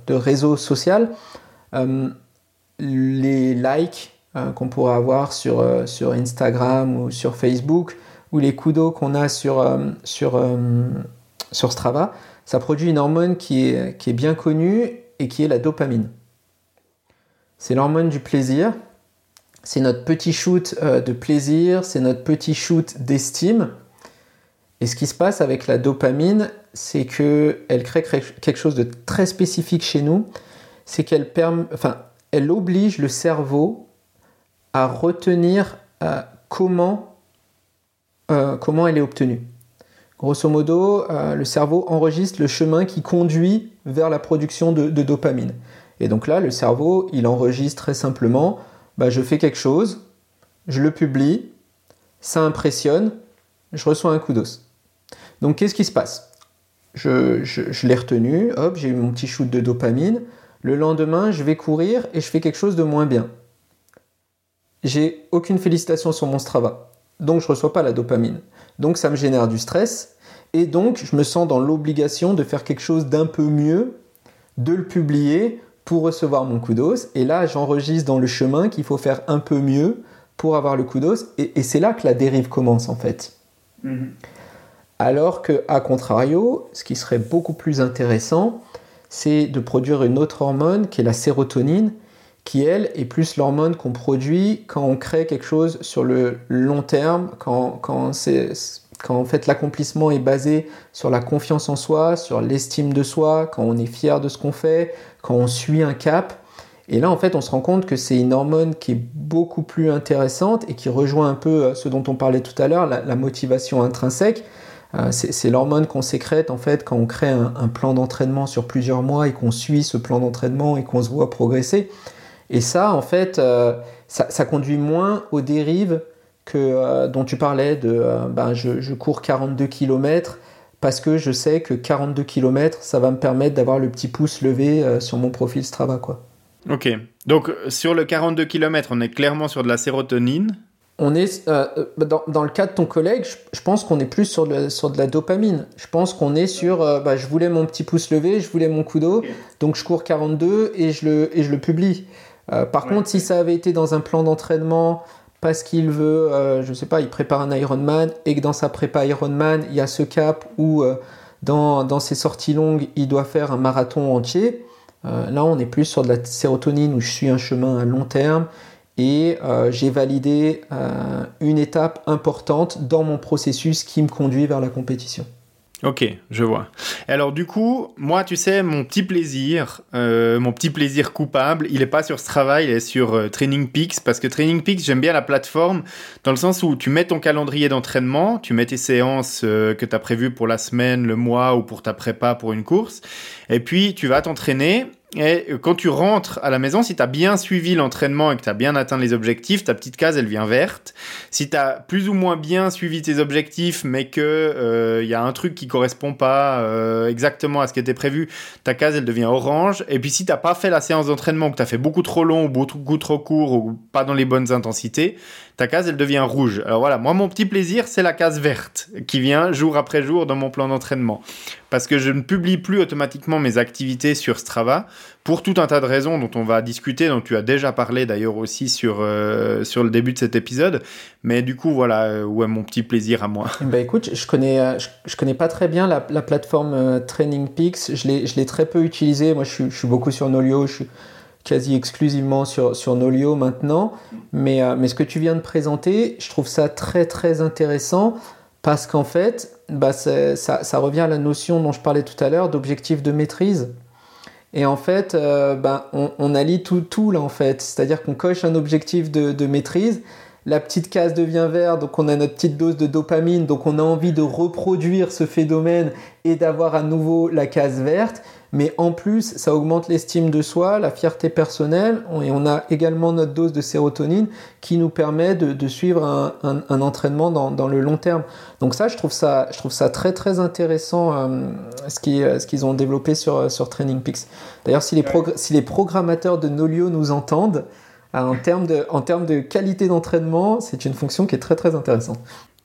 de, réseau social, euh, les likes qu'on pourrait avoir sur, sur Instagram ou sur Facebook, ou les coups qu'on a sur, sur, sur Strava, ça produit une hormone qui est, qui est bien connue et qui est la dopamine. C'est l'hormone du plaisir, c'est notre petit shoot de plaisir, c'est notre petit shoot d'estime. Et ce qui se passe avec la dopamine, c'est qu'elle crée quelque chose de très spécifique chez nous, c'est qu'elle enfin, elle oblige le cerveau à retenir euh, comment, euh, comment elle est obtenue. Grosso modo, euh, le cerveau enregistre le chemin qui conduit vers la production de, dopamine. Et donc là, le cerveau, il enregistre très simplement, bah, je fais quelque chose, je le publie, ça impressionne, je reçois un coup d'os. Donc qu'est-ce qui se passe? Je, l'ai retenu, hop, j'ai eu mon petit shoot de dopamine. Le lendemain, je vais courir et je fais quelque chose de moins bien. J'ai aucune félicitation sur mon Strava. Donc je ne reçois pas la dopamine. Donc ça me génère du stress. Et donc je me sens dans l'obligation de faire quelque chose d'un peu mieux, de le publier pour recevoir mon coup d'os. Et là, j'enregistre dans le chemin qu'il faut faire un peu mieux pour avoir le coup d'os. Et, c'est là que la dérive commence en fait. Mm-hmm. Alors que, à contrario, ce qui serait beaucoup plus intéressant, c'est de produire une autre hormone qui est la sérotonine, qui elle est plus l'hormone qu'on produit quand on crée quelque chose sur le long terme, quand, quand, quand en fait l'accomplissement est basé sur la confiance en soi, sur l'estime de soi, quand on est fier de ce qu'on fait, quand on suit un cap. Et là, en fait, on se rend compte que c'est une hormone qui est beaucoup plus intéressante et qui rejoint un peu euh, ce dont on parlait tout à l'heure, la motivation intrinsèque. Euh, c'est l'hormone qu'on sécrète en fait quand on crée un, plan d'entraînement sur plusieurs mois et qu'on suit ce plan d'entraînement et qu'on se voit progresser. Et ça, en fait, euh, ça, conduit moins aux dérives que, euh, dont tu parlais de ben, je, cours 42 km parce que je sais que 42 km, ça va me permettre d'avoir le petit pouce levé sur mon profil Strava. Quoi. Ok, donc sur le 42 km, on est clairement sur de la sérotonine on est euh, euh, dans, le cas de ton collègue, je, pense qu'on est plus sur, sur de la dopamine. Je pense qu'on est sur, euh, bah, je voulais mon petit pouce levé, je voulais mon coup d'eau, donc je cours 42 et je le, et je le publie. par contre, si ça avait été dans un plan d'entraînement parce qu'il veut, je sais pas, il prépare un Ironman et que dans sa prépa Ironman, il y a ce cap où dans, dans ses sorties longues, il doit faire un marathon entier. là, on est plus sur de la sérotonine où je suis un chemin à long terme et euh, j'ai validé euh, une étape importante dans mon processus qui me conduit vers la compétition. Ok, je vois. Alors du coup, moi, tu sais, mon petit plaisir, euh, mon petit plaisir coupable, il est pas sur Strava, il est sur Training Peaks, parce que Training Peaks, j'aime bien la plateforme, dans le sens où tu mets ton calendrier d'entraînement, tu mets tes séances que tu as prévues pour la semaine, le mois ou pour ta prépa pour une course, et puis tu vas t'entraîner, et quand tu rentres à la maison, si tu as bien suivi l'entraînement et que tu as bien atteint les objectifs, ta petite case, elle vient verte. Si tu as plus ou moins bien suivi tes objectifs, mais que euh, y a un truc qui correspond pas euh, exactement à ce qui était prévu, ta case, elle devient orange. Et puis si tu pas fait la séance d'entraînement, que tu as fait beaucoup trop long ou beaucoup trop court ou pas dans les bonnes intensités, ta case, elle devient rouge. Alors voilà, moi, mon petit plaisir, c'est la case verte qui vient jour après jour dans mon plan d'entraînement. Parce que je ne publie plus automatiquement mes activités sur Strava pour tout un tas de raisons dont on va discuter, dont tu as déjà parlé d'ailleurs aussi sur, euh, sur le début de cet épisode. Mais du coup, voilà, euh, où est mon petit plaisir à moi. Bah écoute, je connais, euh, je, connais pas très bien la, la plateforme Training Peaks. Je l'ai très peu utilisée. Moi, je je suis beaucoup sur Nolio. Je suis quasi exclusivement sur, sur Nolio maintenant. Mais, mais ce que tu viens de présenter, je trouve ça très très intéressant parce qu'en fait, bah ça, ça, revient à la notion dont je parlais tout à l'heure d'objectif de maîtrise. Et en fait, euh, bah, on, on, allie tout, tout là en fait. C'est-à-dire qu'on coche un objectif de, de, maîtrise, la petite case devient verte, donc on a notre petite dose de dopamine, donc on a envie de reproduire ce phénomène et d'avoir à nouveau la case verte mais en plus, ça augmente l'estime de soi, la fierté personnelle, et on a également notre dose de sérotonine qui nous permet de, suivre un, entraînement dans, le long terme. Donc ça, je trouve ça, je trouve ça très très intéressant euh, ce qu'ils ont développé sur, sur Training Peaks. D'ailleurs, si, les si les programmateurs de Nolio nous entendent, euh, en termes de, en termes de qualité d'entraînement, c'est une fonction qui est très très intéressante.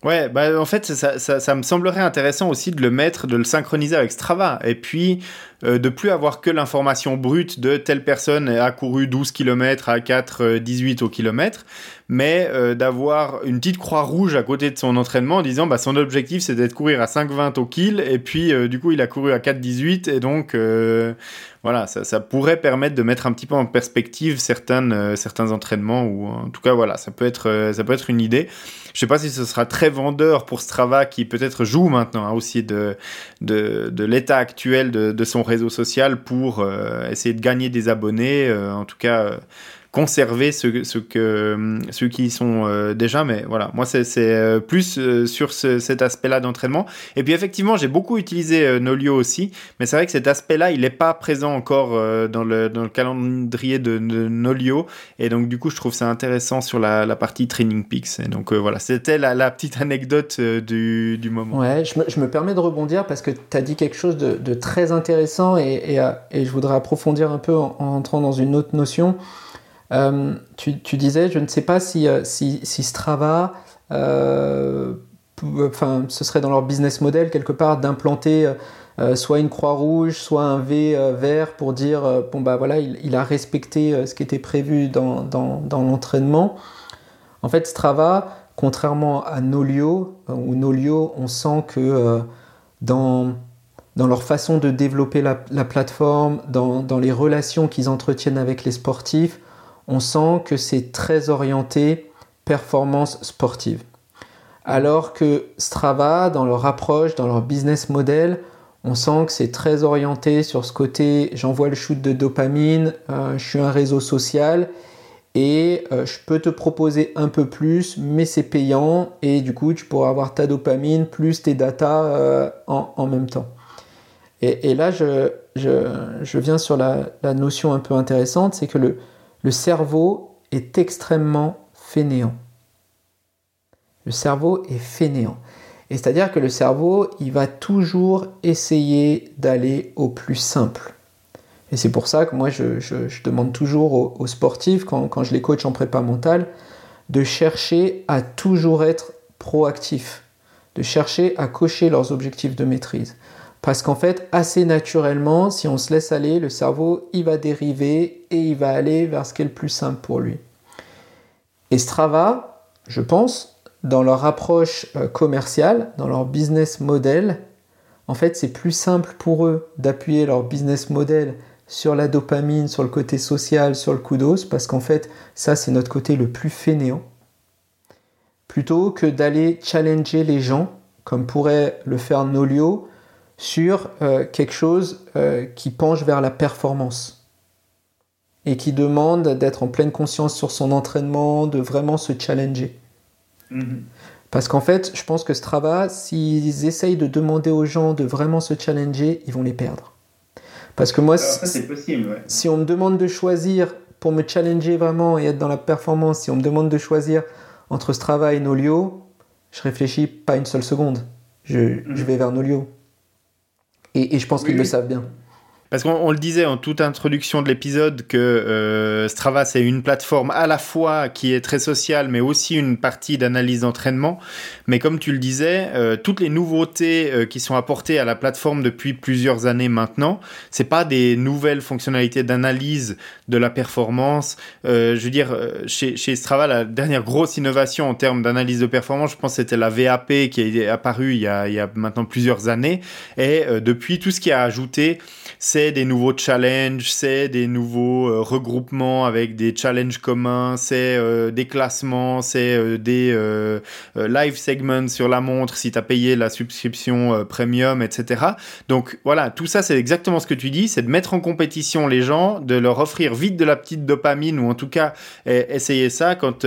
Ouais, bah en fait, ça, ça, me semblerait intéressant aussi de le mettre, de le synchroniser avec Strava. Et puis, euh, de plus avoir que l'information brute de telle personne a couru 12 km à 4, 18 euh, au kilomètre, mais euh, d'avoir une petite croix rouge à côté de son entraînement en disant bah, son objectif c'était de courir à 5,20 au kill, et puis du coup il a couru à 4,18, et donc voilà, ça, ça, pourrait permettre de mettre un petit peu en perspective certains entraînements, ou en tout cas voilà, ça peut être, ça peut être une idée. Je sais pas si ce sera très vendeur pour Strava qui peut-être joue maintenant hein, aussi de, l'état actuel de, de, son réseau social pour euh, essayer de gagner des abonnés. Euh, en tout cas, euh, conserver ce, ceux qui y sont euh, déjà. Mais voilà, moi, c'est euh, plus euh, sur cet aspect-là d'entraînement. Et puis, effectivement, j'ai beaucoup utilisé Nolio aussi. Mais c'est vrai que cet aspect-là, il n'est pas présent encore dans, le, calendrier de, Nolio. Et donc, du coup, je trouve ça intéressant sur la, partie Training Peaks. Et donc, voilà, c'était la, petite anecdote du, moment. Ouais, je me, permets de rebondir parce que tu as dit quelque chose de, très intéressant et, et, je voudrais approfondir un peu en entrant dans une autre notion. Euh, tu, disais, je ne sais pas si, euh, si, Strava, euh, enfin, ce serait dans leur business model quelque part d'implanter soit une croix rouge, soit un V vert pour dire, bon bah voilà, il, a respecté ce qui était prévu dans, dans, l'entraînement. En fait, Strava, contrairement à Nolio, ou Nolio, on sent que dans dans leur façon de développer la, la plateforme, dans, dans les relations qu'ils entretiennent avec les sportifs, on sent que c'est très orienté performance sportive. Alors que Strava, dans leur approche, dans leur business model, on sent que c'est très orienté sur ce côté j'envoie le shoot de dopamine, euh, je suis un réseau social et euh, je peux te proposer un peu plus, mais c'est payant et du coup tu pourras avoir ta dopamine plus tes datas euh, en, même temps. Et, là, je, viens sur la notion un peu intéressante, c'est que le, le cerveau est extrêmement fainéant. Le cerveau est fainéant. Et c'est-à-dire que le cerveau, il va toujours essayer d'aller au plus simple. Et c'est pour ça que moi, je, demande toujours aux, sportifs, quand, je les coach en prépa mentale, de chercher à toujours être proactif, de chercher à cocher leurs objectifs de maîtrise. Parce qu'en fait, assez naturellement, si on se laisse aller, le cerveau, il va dériver et il va aller vers ce qui est le plus simple pour lui. Et Strava, je pense, dans leur approche euh, commerciale, dans leur business model, en fait, c'est plus simple pour eux d'appuyer leur business model sur la dopamine, sur le côté social, sur le kudos, parce qu'en fait, ça, c'est notre côté le plus fainéant, plutôt que d'aller challenger les gens, comme pourrait le faire Nolio, sur euh, quelque chose euh, qui penche vers la performance et qui demande d'être en pleine conscience sur son entraînement, de vraiment se challenger. Mhm. Parce qu'en fait, je pense que Strava, s'ils essayent de demander aux gens de vraiment se challenger, ils vont les perdre. Parce que moi, si on me demande de choisir pour me challenger vraiment et être dans la performance, si on me demande de choisir entre Strava et Nolio, je réfléchis pas une seule seconde. Je, je mhm. vais vers Nolio. Et, je pense qu'ils le savent bien. Parce qu'on le disait en toute introduction de l'épisode que euh, Strava c'est une plateforme à la fois qui est très sociale mais aussi une partie d'analyse d'entraînement. Mais comme tu le disais, euh, toutes les nouveautés euh, qui sont apportées à la plateforme depuis plusieurs années maintenant, c'est pas des nouvelles fonctionnalités d'analyse de la performance. je veux dire, chez, Strava, la dernière grosse innovation en termes d'analyse de performance, je pense c'était la VAP qui est apparue il y a, il y a maintenant plusieurs années. Et depuis, tout ce qui a ajouté, des nouveaux challenges, c'est des nouveaux euh, regroupements avec des challenges communs, c'est euh, des classements, c'est euh, des live segments sur la montre si tu as payé la subscription premium, etc. Donc voilà, tout ça c'est exactement ce que tu dis, c'est de mettre en compétition les gens, de leur offrir vite de la petite dopamine ou en tout cas essayer ça quand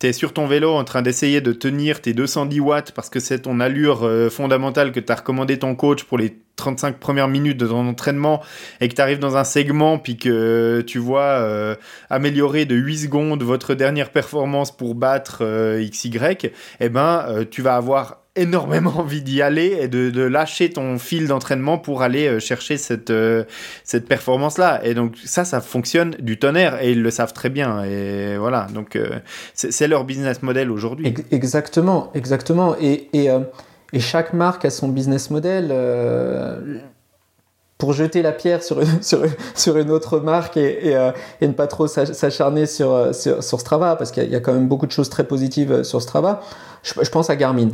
tu es sur ton vélo en train d'essayer de tenir tes 210 watts parce que c'est ton allure fondamentale que tu as recommandé ton coach pour les 35 premières minutes de ton entraînement et que tu arrives dans un segment puis que tu vois euh, améliorer de 8 secondes votre dernière performance pour battre euh, XY, eh ben euh, tu vas avoir énormément envie d'y aller et de, lâcher ton fil d'entraînement pour aller chercher cette, cette performance-là. Et donc ça, ça fonctionne du tonnerre et ils le savent très bien. Et voilà, donc c'est leur business model aujourd'hui. Exactement, exactement. Et, et chaque marque a son business model. Euh, pour jeter la pierre sur, sur, sur une autre marque et, et, euh, ne pas trop s'acharner sur, sur, Strava, parce qu'il y, a quand même beaucoup de choses très positives sur Strava, je pense à Garmin.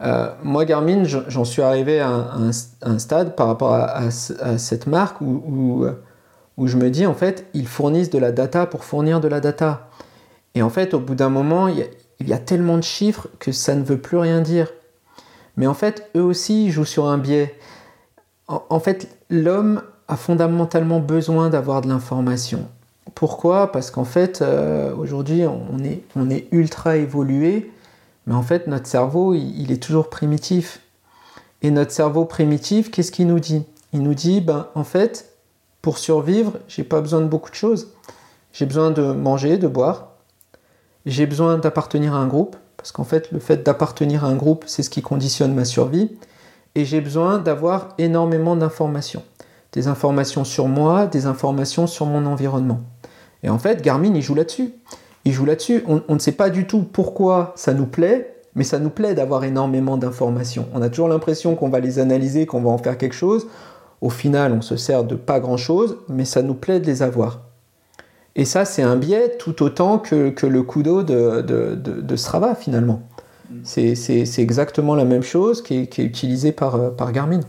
Euh, moi, Garmin, j'en suis arrivé à un, stade par rapport à, cette marque où, je me dis, en fait, ils fournissent de la data pour fournir de la data. Et en fait, au bout d'un moment, il y, a, tellement de chiffres que ça ne veut plus rien dire. Mais en fait, eux aussi jouent sur un biais. En, fait, l'homme a fondamentalement besoin d'avoir de l'information. Pourquoi? Parce qu'en fait, euh, aujourd'hui, on est ultra évolué, mais en fait, notre cerveau, il, est toujours primitif. Et notre cerveau primitif, qu'est-ce qu'il nous dit? Il nous dit, ben, en fait, pour survivre, j'ai pas besoin de beaucoup de choses. J'ai besoin de manger, de boire. J'ai besoin d'appartenir à un groupe. Parce qu'en fait, le fait d'appartenir à un groupe, c'est ce qui conditionne ma survie. Et j'ai besoin d'avoir énormément d'informations. Des informations sur moi, des informations sur mon environnement. Et en fait, Garmin, il joue là-dessus. Il joue là-dessus. On, ne sait pas du tout pourquoi ça nous plaît, mais ça nous plaît d'avoir énormément d'informations. On a toujours l'impression qu'on va les analyser, qu'on va en faire quelque chose. Au final, on se sert de pas grand-chose, mais ça nous plaît de les avoir. Et ça, c'est un biais tout autant que, que le kudo de, de, de, de Strava finalement. Mm. C'est exactement la même chose qui est, qui est utilisée par, par Garmin.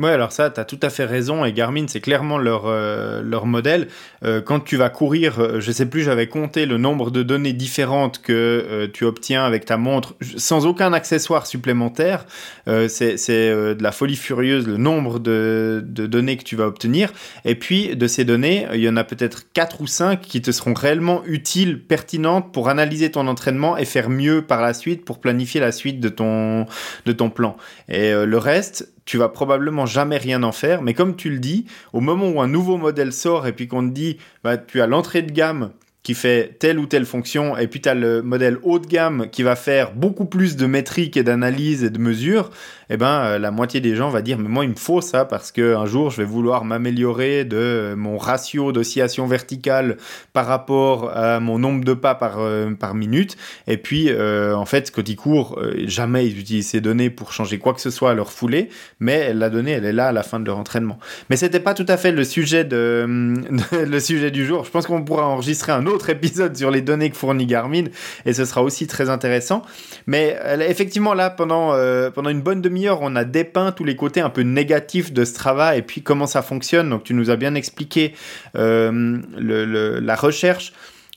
Oui, alors ça, tu as tout à fait raison. Et Garmin, c'est clairement leur, euh, leur modèle. Euh, quand tu vas courir, euh, je sais plus, j'avais compté le nombre de données différentes que tu obtiens avec ta montre sans aucun accessoire supplémentaire. c'est de la folie furieuse le nombre de, de, données que tu vas obtenir. Et puis, de ces données, il y en a peut-être 4 ou 5 qui te seront réellement utiles, pertinentes pour analyser ton entraînement et faire mieux par la suite pour planifier la suite de ton, de ton plan. Et le reste, tu vas probablement jamais rien en faire. Mais comme tu le dis, au moment où un nouveau modèle sort et puis qu'on te dit, bah, tu as l'entrée de gamme qui fait telle ou telle fonction, et puis tu as le modèle haut de gamme qui va faire beaucoup plus de métriques et d'analyse et de mesures, eh ben, euh, la moitié des gens va dire, mais moi, il me faut ça parce qu'un jour, je vais vouloir m'améliorer de mon ratio d'oscillation verticale par rapport à mon nombre de pas par, euh, par minute. Et puis, euh, en fait, quand ils courent, jamais ils utilisent ces données pour changer quoi que ce soit à leur foulée, mais la donnée, elle est là à la fin de leur entraînement. Mais c'était pas tout à fait le sujet, de, le sujet du jour. Je pense qu'on pourra enregistrer un autre épisode sur les données que fournit Garmin et ce sera aussi très intéressant. Mais effectivement, là, pendant, pendant une bonne demi on a dépeint tous les côtés un peu négatifs de Strava et puis comment ça fonctionne. Donc tu nous as bien expliqué euh, la recherche.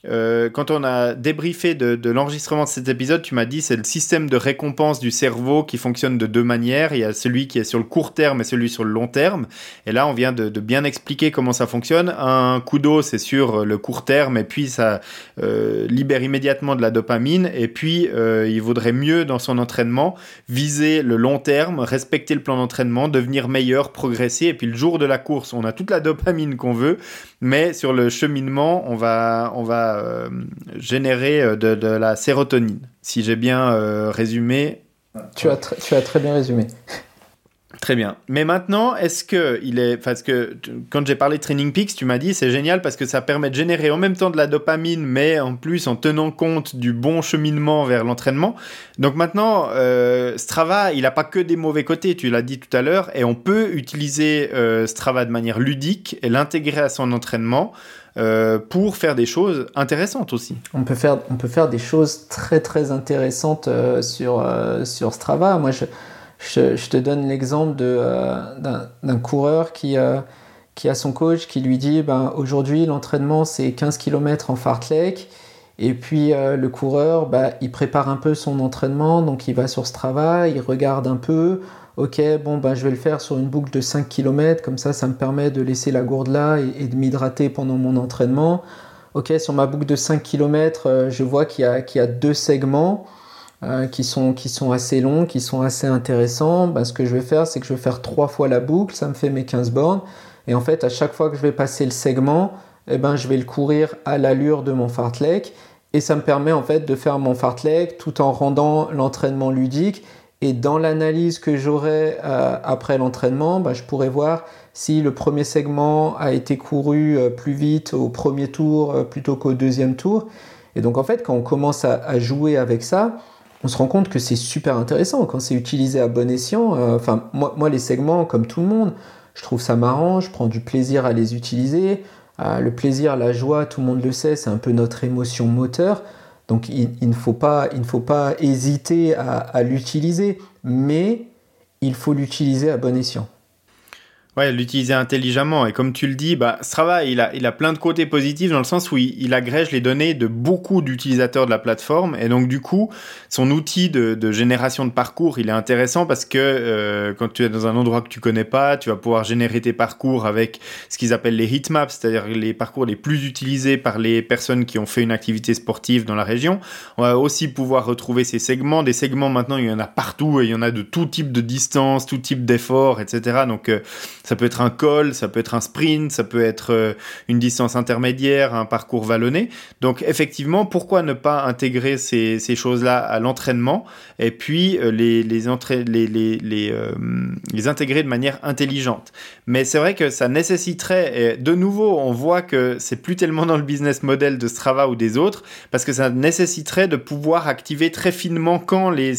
Euh, quand on a débriefé de, l'enregistrement de cet épisode, tu m'as dit c'est le système de récompense du cerveau qui fonctionne de deux manières. Il y a celui qui est sur le court terme et celui sur le long terme. Et là, on vient de, bien expliquer comment ça fonctionne. Un coup d'eau, c'est sur le court terme et puis ça euh, libère immédiatement de la dopamine. Et puis, euh, il vaudrait mieux dans son entraînement viser le long terme, respecter le plan d'entraînement, devenir meilleur, progresser. Et puis le jour de la course, on a toute la dopamine qu'on veut, mais sur le cheminement, on va, on va euh, générer euh, de, la sérotonine, si j'ai bien euh, résumé. Tu as, tu as très bien résumé. Très bien. Mais maintenant, est-ce que il est parce que quand j'ai parlé de Training Peaks, tu m'as dit c'est génial parce que ça permet de générer en même temps de la dopamine, mais en plus en tenant compte du bon cheminement vers l'entraînement. Donc maintenant, euh, Strava, il n'a pas que des mauvais côtés. Tu l'as dit tout à l'heure, et on peut utiliser euh, Strava de manière ludique et l'intégrer à son entraînement. Euh, pour faire des choses intéressantes aussi. On peut faire, on peut faire des choses très très intéressantes sur, sur Strava. Moi, je, je, te donne l'exemple euh, d'un coureur qui, euh, qui a son coach qui lui dit ben, aujourd'hui l'entraînement c'est 15 km en fartlek et puis euh, le coureur bah, il prépare un peu son entraînement donc il va sur ce travail, il regarde un peu ok bon ben, je vais le faire sur une boucle de 5 km comme ça ça me permet de laisser la gourde là et, de m'hydrater pendant mon entraînement ok sur ma boucle de 5 km je vois qu'il y, a deux segments euh, qui, sont, assez longs, qui sont assez intéressants, bah, ce que je vais faire, c'est que je vais faire trois fois la boucle, ça me fait mes 15 bornes. Et en fait, à chaque fois que je vais passer le segment, eh ben, je vais le courir à l'allure de mon fartlek. Et ça me permet en fait de faire mon fartlek tout en rendant l'entraînement ludique. Et dans l'analyse que j'aurai euh, après l'entraînement, bah, je pourrais voir si le premier segment a été couru euh, plus vite au premier tour plutôt qu'au deuxième tour. Et donc en fait, quand on commence à jouer avec ça, on se rend compte que c'est super intéressant quand c'est utilisé à bon escient. Euh, enfin, moi, moi, les segments, comme tout le monde, je trouve ça marrant, je prends du plaisir à les utiliser. Euh, le plaisir, la joie, tout le monde le sait, c'est un peu notre émotion moteur. Donc il, ne, faut pas, hésiter à l'utiliser, mais il faut l'utiliser à bon escient. Ouais, l'utiliser intelligemment. Et comme tu le dis, bah, Strava, il a, il a plein de côtés positifs dans le sens où il, agrège les données de beaucoup d'utilisateurs de la plateforme. Et donc, du coup, son outil de, de génération de parcours, il est intéressant parce que euh, quand tu es dans un endroit que tu connais pas, tu vas pouvoir générer tes parcours avec ce qu'ils appellent les heatmaps, c'est-à-dire les parcours les plus utilisés par les personnes qui ont fait une activité sportive dans la région. On va aussi pouvoir retrouver ces segments. Des segments, maintenant, il y en a partout et il y en a de tout type de distance, tout type d'effort, etc. Donc, euh, ça peut être un col, ça peut être un sprint, ça peut être euh, une distance intermédiaire, un parcours vallonné. Donc effectivement, pourquoi ne pas intégrer ces, choses-là à l'entraînement et puis euh, euh, les, intégrer de manière intelligente? Mais c'est vrai que ça nécessiterait, et de nouveau, on voit que c'est plus tellement dans le business model de Strava ou des autres, parce que ça nécessiterait de pouvoir activer très finement quand les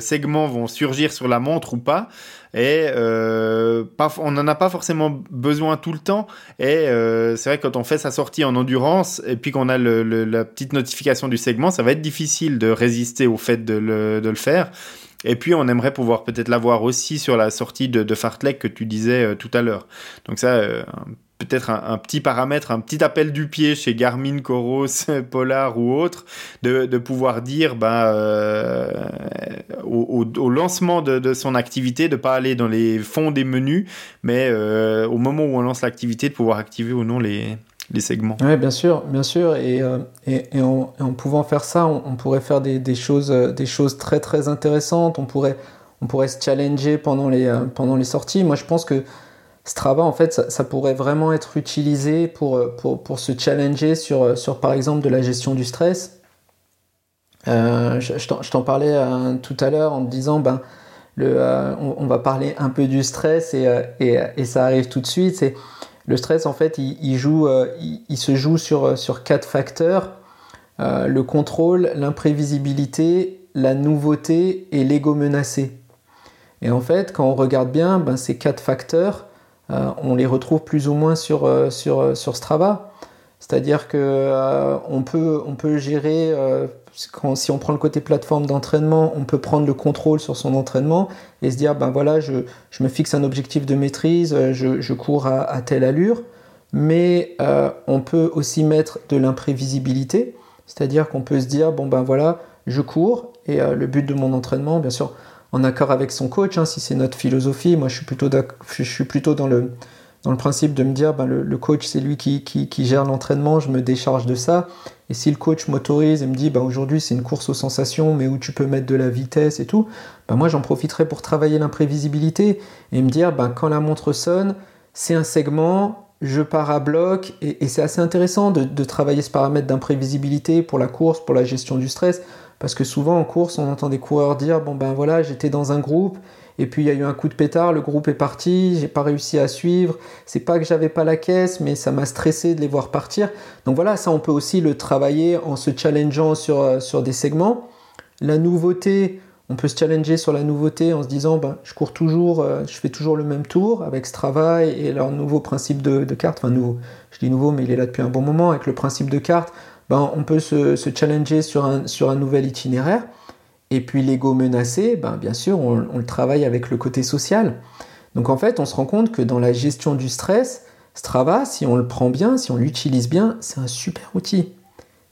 segments vont surgir sur la montre ou pas. Et euh, on n'en a pas forcément besoin tout le temps. Et euh, c'est vrai que quand on fait sa sortie en endurance et puis qu'on a la petite notification du segment, ça va être difficile de résister au fait de le, faire. Et puis, on aimerait pouvoir peut-être l'avoir aussi sur la sortie de, de Fartlek que tu disais euh, tout à l'heure. Donc ça, peut-être un, petit paramètre, un petit appel du pied chez Garmin, Coros, Polar ou autre, de, pouvoir dire bah, euh, au, lancement de, son activité, de ne pas aller dans les fonds des menus, mais euh, au moment où on lance l'activité, de pouvoir activer ou non les, segments. Oui, bien sûr, bien sûr. Et, euh, et, en, pouvant faire ça, on, pourrait faire des, choses, des choses très très intéressantes. On pourrait, on pourrait se challenger pendant les, pendant les sorties. Moi, je pense que Strava, en fait, ça, pourrait vraiment être utilisé pour, euh, pour, pour, se challenger sur, euh, sur, par exemple, de la gestion du stress. Euh, je, t'en parlais tout à l'heure en te disant, ben, le, on, va parler un peu du stress et, et, ça arrive tout de suite. C'est le stress, en fait, il, joue, il, se joue sur, sur quatre facteurs le contrôle, l'imprévisibilité, la nouveauté et l'ego menacé. Et en fait, quand on regarde bien, ben, ces quatre facteurs, on les retrouve plus ou moins sur, euh, sur, euh, sur Strava. C'est-à-dire que on, peut, on peut gérer, si on prend le côté plateforme d'entraînement, on peut prendre le contrôle sur son entraînement et se dire, ben voilà, je, me fixe un objectif de maîtrise, je, cours à, telle allure. Mais on peut aussi mettre de l'imprévisibilité, c'est-à-dire qu'on peut se dire, bon ben voilà, je cours et le but de mon entraînement, bien sûr, en accord avec son coach, hein, si c'est notre philosophie. Moi, je suis plutôt, dans, le, dans le principe de me dire, ben, le, coach, c'est lui qui, qui, gère l'entraînement, je me décharge de ça. Et si le coach m'autorise et me dit, ben, aujourd'hui, c'est une course aux sensations, mais où tu peux mettre de la vitesse et tout, ben, moi, j'en profiterai pour travailler l'imprévisibilité et me dire, ben, quand la montre sonne, c'est un segment, je pars à bloc, et, c'est assez intéressant de, de travailler ce paramètre d'imprévisibilité pour la course, pour la gestion du stress. Parce que souvent en course, on entend des coureurs dire Bon ben voilà, j'étais dans un groupe et puis il y a eu un coup de pétard, le groupe est parti, j'ai pas réussi à suivre. C'est pas que j'avais pas la caisse, mais ça m'a stressé de les voir partir. Donc voilà, ça on peut aussi le travailler en se challengeant sur, euh, des segments. La nouveauté, on peut se challenger sur la nouveauté en se disant ben, je cours toujours, euh, je fais toujours le même tour avec ce travail et leur nouveau principe de, de carte. Enfin, nouveau, je dis nouveau, mais il est là depuis un bon moment. Avec le principe de carte, ben, on peut se, challenger sur un, nouvel itinéraire. Et puis l'ego menacé, ben, bien sûr, on, le travaille avec le côté social. Donc en fait, on se rend compte que dans la gestion du stress, Strava, si on le prend bien, si on l'utilise bien, c'est un super outil.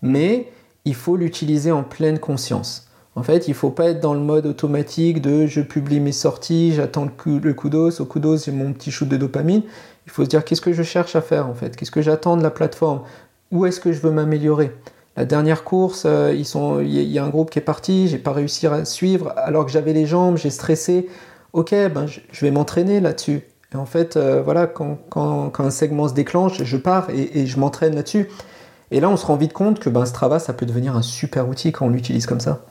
Mais il faut l'utiliser en pleine conscience. En fait, il ne faut pas être dans le mode automatique de je publie mes sorties, j'attends le coup d'os, au coup d'os j'ai mon petit shoot de dopamine. Il faut se dire qu'est-ce que je cherche à faire en fait, qu'est-ce que j'attends de la plateforme, où est-ce que je veux m'améliorer? La dernière course, euh, il y, a un groupe qui est parti, j'ai pas réussi à suivre, alors que j'avais les jambes, j'ai stressé. Ok, ben je, vais m'entraîner là-dessus. Et en fait, euh, voilà, quand, quand, un segment se déclenche, je pars et, je m'entraîne là-dessus. Et là, on se rend vite compte que ben, Strava, ça peut devenir un super outil quand on l'utilise comme ça.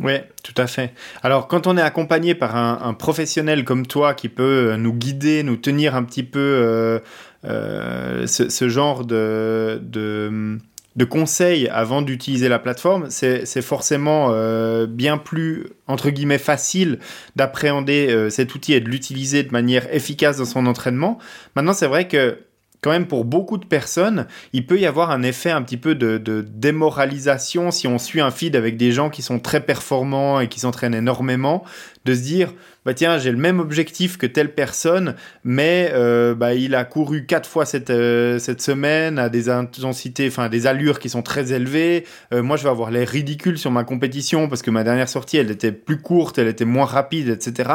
Oui, tout à fait. Alors, quand on est accompagné par un, professionnel comme toi qui peut nous guider, nous tenir un petit peu euh, ce, genre de, de de conseils avant d'utiliser la plateforme, c'est forcément euh, bien plus, entre guillemets, facile d'appréhender euh, cet outil et de l'utiliser de manière efficace dans son entraînement. Maintenant, c'est vrai que quand même pour beaucoup de personnes, il peut y avoir un effet un petit peu de, démoralisation si on suit un feed avec des gens qui sont très performants et qui s'entraînent énormément, de se dire bah tiens j'ai le même objectif que telle personne, mais euh, bah, il a couru quatre fois cette, euh, cette semaine à des intensités, enfin des allures qui sont très élevées. Euh, moi je vais avoir l'air ridicule sur ma compétition parce que ma dernière sortie elle était plus courte, elle était moins rapide, etc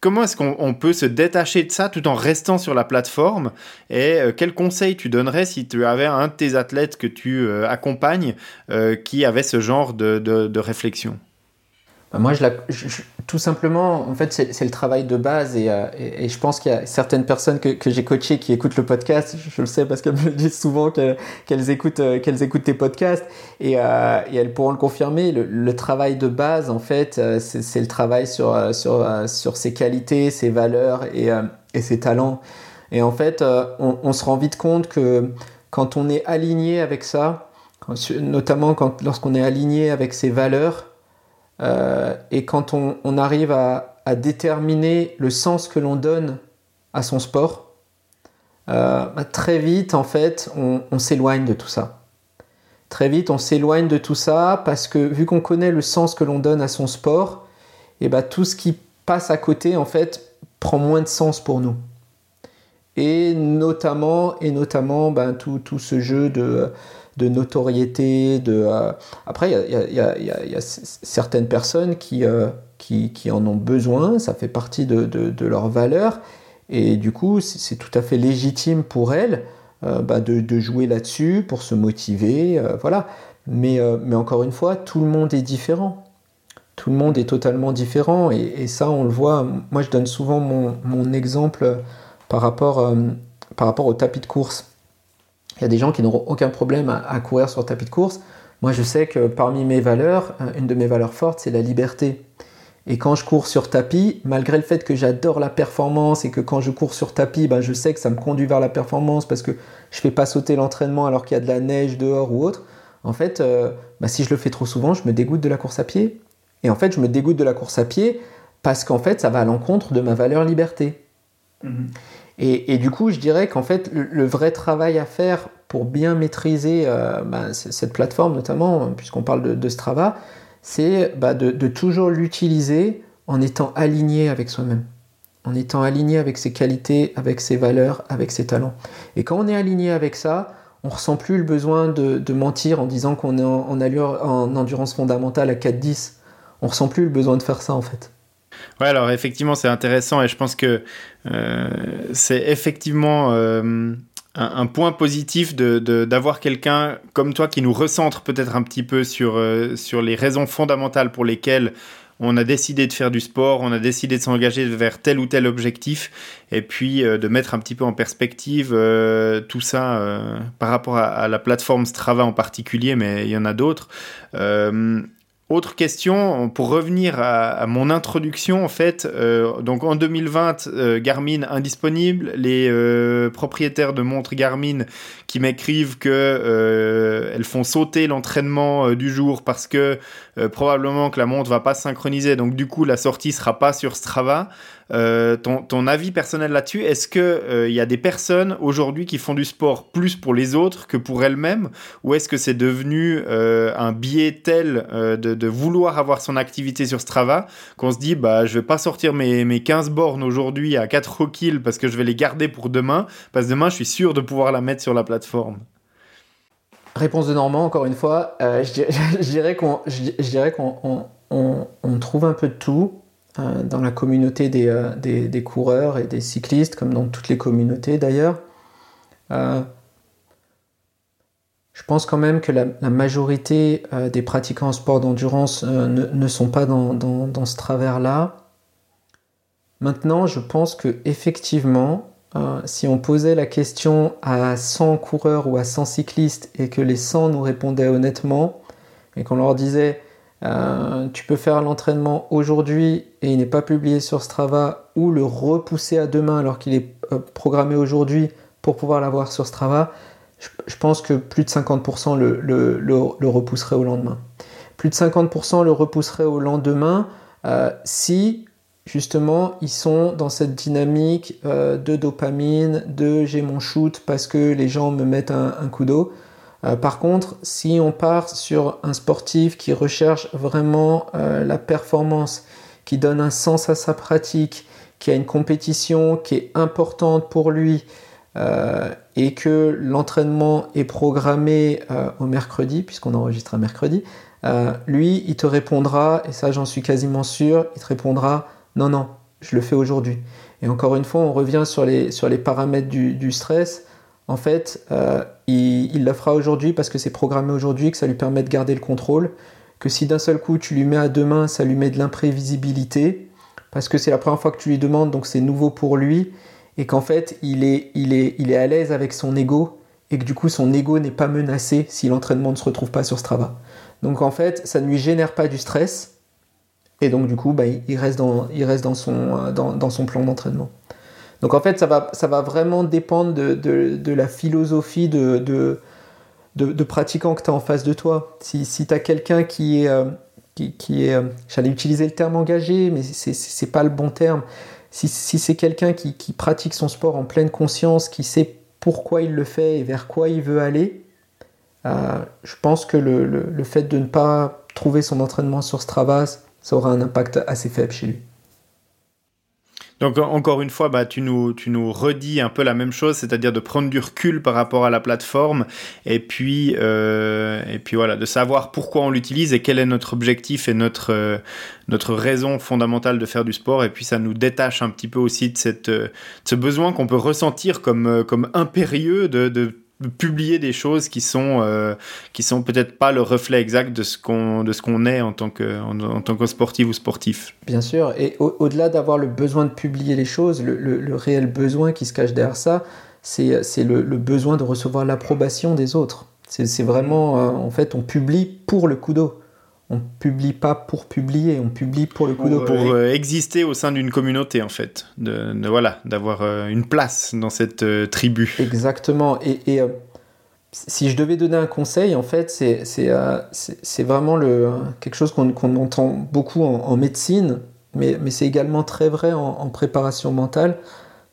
comment est-ce qu'on peut se détacher de ça tout en restant sur la plateforme? Et euh, quel conseil tu donnerais si tu avais un de tes athlètes que tu euh, accompagnes euh, qui avait ce genre de réflexion? Moi, je, tout simplement, en fait, c'est le travail de base euh, et, je pense qu'il y a certaines personnes que, j'ai coachées qui écoutent le podcast. Je, le sais parce qu'elles me disent souvent qu'elles écoutent, euh, qu'elles écoutent tes podcasts euh, et, elles pourront le confirmer. Le, travail de base, en fait, c'est le travail sur, sur, sur ses qualités, ses valeurs et, et ses talents. Et en fait, on, on, se rend vite compte que quand on est aligné avec ça, notamment quand, lorsqu'on est aligné avec ses valeurs, euh, et quand on, arrive à, déterminer le sens que l'on donne à son sport, euh, bah, très vite, en fait, on, s'éloigne de tout ça. Très vite, on s'éloigne de tout ça parce que vu qu'on connaît le sens que l'on donne à son sport, et bah, tout ce qui passe à côté, en fait, prend moins de sens pour nous. Et notamment, et notamment bah, tout, tout, ce jeu de de notoriété. Euh, Après, il y a, certaines personnes qui, euh, qui, en ont besoin, ça fait partie de, leurs valeurs, et du coup, c'est tout à fait légitime pour elles euh, bah, de, jouer là-dessus pour se motiver. voilà. Mais, encore une fois, tout le monde est différent. Tout le monde est totalement différent, et, ça, on le voit. Moi, je donne souvent mon, exemple par rapport au tapis de course. Il y a des gens qui n'auront aucun problème à, courir sur tapis de course. Moi, je sais que parmi mes valeurs, euh, une de mes valeurs fortes, c'est la liberté. Et quand je cours sur tapis, malgré le fait que j'adore la performance et que quand je cours sur tapis, ben, je sais que ça me conduit vers la performance parce que je ne fais pas sauter l'entraînement alors qu'il y a de la neige dehors ou autre, en fait, euh, ben, si je le fais trop souvent, je me dégoûte de la course à pied. Et en fait, je me dégoûte de la course à pied parce qu'en fait, ça va à l'encontre de ma valeur liberté. Mmh. Et, du coup, je dirais qu'en fait, le, vrai travail à faire pour bien maîtriser euh, bah, cette plateforme, notamment, puisqu'on parle de, Strava, c'est bah, de, toujours l'utiliser en étant aligné avec soi-même, en étant aligné avec ses qualités, avec ses valeurs, avec ses talents. Et quand on est aligné avec ça, on ressent plus le besoin de, mentir en disant qu'on est en, allure, en endurance fondamentale à 4-10. On ressent plus le besoin de faire ça en fait. Ouais, alors effectivement, c'est intéressant et je pense que euh, c'est effectivement euh, un, point positif d'avoir de, quelqu'un comme toi qui nous recentre peut-être un petit peu sur, euh, sur les raisons fondamentales pour lesquelles on a décidé de faire du sport, on a décidé de s'engager vers tel ou tel objectif, et puis de mettre un petit peu en perspective tout ça par rapport à, la plateforme Strava en particulier, mais il y en a d'autres autre question, pour revenir à, mon introduction, en fait, euh, donc en 2020, euh, Garmin indisponible, les euh, propriétaires de montres Garmin qui m'écrivent que elles font sauter l'entraînement du jour parce que probablement que la montre va pas synchroniser, donc du coup la sortie sera pas sur Strava. Euh, ton, avis personnel là-dessus, est-ce qu'il il y a des personnes aujourd'hui qui font du sport plus pour les autres que pour elles-mêmes? Ou est-ce que c'est devenu un biais tel de, de, vouloir avoir son activité sur Strava qu'on se dit bah je vais pas sortir mes, mes 15 bornes aujourd'hui à 4 kills parce que je vais les garder pour demain parce que demain je suis sûr de pouvoir la mettre sur la plateforme? Réponse de Normand, encore une fois, euh, je, dirais qu'on on, on, trouve un peu de tout. euh, dans la communauté des, euh, des, des, coureurs et des cyclistes, comme dans toutes les communautés d'ailleurs. Je pense quand même que la, majorité euh, des pratiquants en sport d'endurance euh, ne, sont pas dans, ce travers-là. Maintenant, je pense que effectivement, euh, si on posait la question à 100 coureurs ou à 100 cyclistes et que les 100 nous répondaient honnêtement et qu'on leur disait tu peux faire l'entraînement aujourd'hui et il n'est pas publié sur Strava ou le repousser à demain alors qu'il est programmé aujourd'hui pour pouvoir l'avoir sur Strava, je, pense que plus de 50% le, le, le, repousserait au lendemain. Plus de 50% le repousserait au lendemain euh, si justement ils sont dans cette dynamique euh, de dopamine, de j'ai mon shoot parce que les gens me mettent un, coup d'eau. Euh, par contre, si on part sur un sportif qui recherche vraiment la performance, qui donne un sens à sa pratique, qui a une compétition qui est importante pour lui, euh, et que l'entraînement est programmé euh, au mercredi, puisqu'on enregistre un mercredi, euh, lui, il te répondra, et ça j'en suis quasiment sûr, il te répondra non, non, je le fais aujourd'hui. Et encore une fois, on revient sur les paramètres du, stress. En fait, il, il, le fera aujourd'hui parce que c'est programmé aujourd'hui, que ça lui permet de garder le contrôle. Que si d'un seul coup tu lui mets à demain, ça lui met de l'imprévisibilité, parce que c'est la première fois que tu lui demandes, donc c'est nouveau pour lui et qu'en fait il est, il est, il est à l'aise avec son ego et que du coup son ego n'est pas menacé si l'entraînement ne se retrouve pas sur Strava. Donc en fait ça ne lui génère pas du stress et donc du coup bah, il, reste dans, il reste dans, son, dans, son plan d'entraînement. Donc en fait ça va, ça va vraiment dépendre de, la philosophie de, pratiquant que tu as en face de toi. Si, tu as quelqu'un qui est... Euh, qui, qui est, euh, j'allais utiliser le terme engagé, mais c'est pas le bon terme si, c'est quelqu'un qui, pratique son sport en pleine conscience, qui sait pourquoi il le fait et vers quoi il veut aller, euh, je pense que le, fait de ne pas trouver son entraînement sur Strava, ça aura un impact assez faible chez lui. Donc encore une fois, bah, tu, nous, tu nous redis un peu la même chose, c'est-à-dire de prendre du recul par rapport à la plateforme et puis, euh, et puis voilà, de savoir pourquoi on l'utilise et quel est notre objectif et notre, euh, notre raison fondamentale de faire du sport. Et puis ça nous détache un petit peu aussi de, cette, de ce besoin qu'on peut ressentir comme, comme impérieux de, de publier des choses qui sont euh, qui sont peut-être pas le reflet exact de ce qu'on de ce qu'on est en tant que en, tant que sportif ou sportif. Bien sûr, et au-delà d'avoir le besoin de publier les choses, le, le, réel besoin qui se cache derrière ça, c'est c'est le, besoin de recevoir l'approbation des autres. C'est vraiment euh, en fait on publie pour le coup d'eau on publie pas pour publier, on publie pour le coup Pour euh, exister au sein d'une communauté, en fait. De, voilà, d'avoir euh, une place dans cette euh, tribu. Exactement. Et, si je devais donner un conseil, en fait, c'est vraiment le, quelque chose qu'on entend beaucoup en, médecine, mais, mais c'est également très vrai en, en, préparation mentale.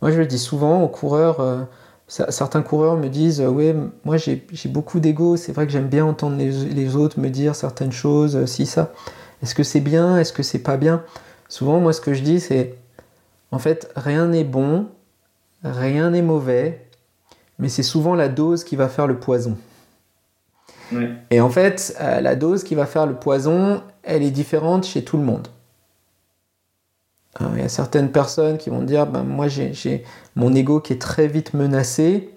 Moi, je le dis souvent aux coureurs certains coureurs me disent euh, Oui, moi j'ai beaucoup d'ego, c'est vrai que j'aime bien entendre les, autres me dire certaines choses, euh, si, ça. Est-ce que c'est bien Est-ce que c'est pas bien? Souvent, moi, ce que je dis, c'est En fait, rien n'est bon, rien n'est mauvais, mais c'est souvent la dose qui va faire le poison. Et en fait, euh, la dose qui va faire le poison, elle est différente chez tout le monde. Il y a certaines personnes qui vont dire ben, Moi, j'ai mon ego qui est très vite menacé.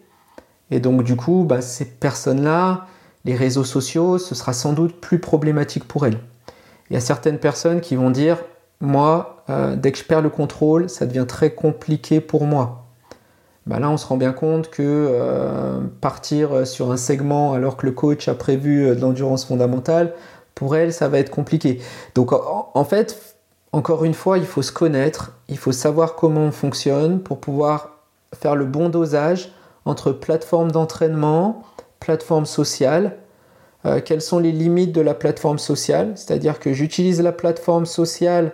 Et donc, du coup, ben, ces personnes-là, les réseaux sociaux, ce sera sans doute plus problématique pour elles. Il y a certaines personnes qui vont dire Moi, euh, dès que je perds le contrôle, ça devient très compliqué pour moi. Ben là, on se rend bien compte que euh, partir sur un segment alors que le coach a prévu euh, de l'endurance fondamentale, pour elle, ça va être compliqué. Donc en, fait, encore une fois, il faut se connaître, il faut savoir comment on fonctionne pour pouvoir faire le bon dosage entre plateforme d'entraînement, plateforme sociale, euh, quelles sont les limites de la plateforme sociale, c'est-à-dire que j'utilise la plateforme sociale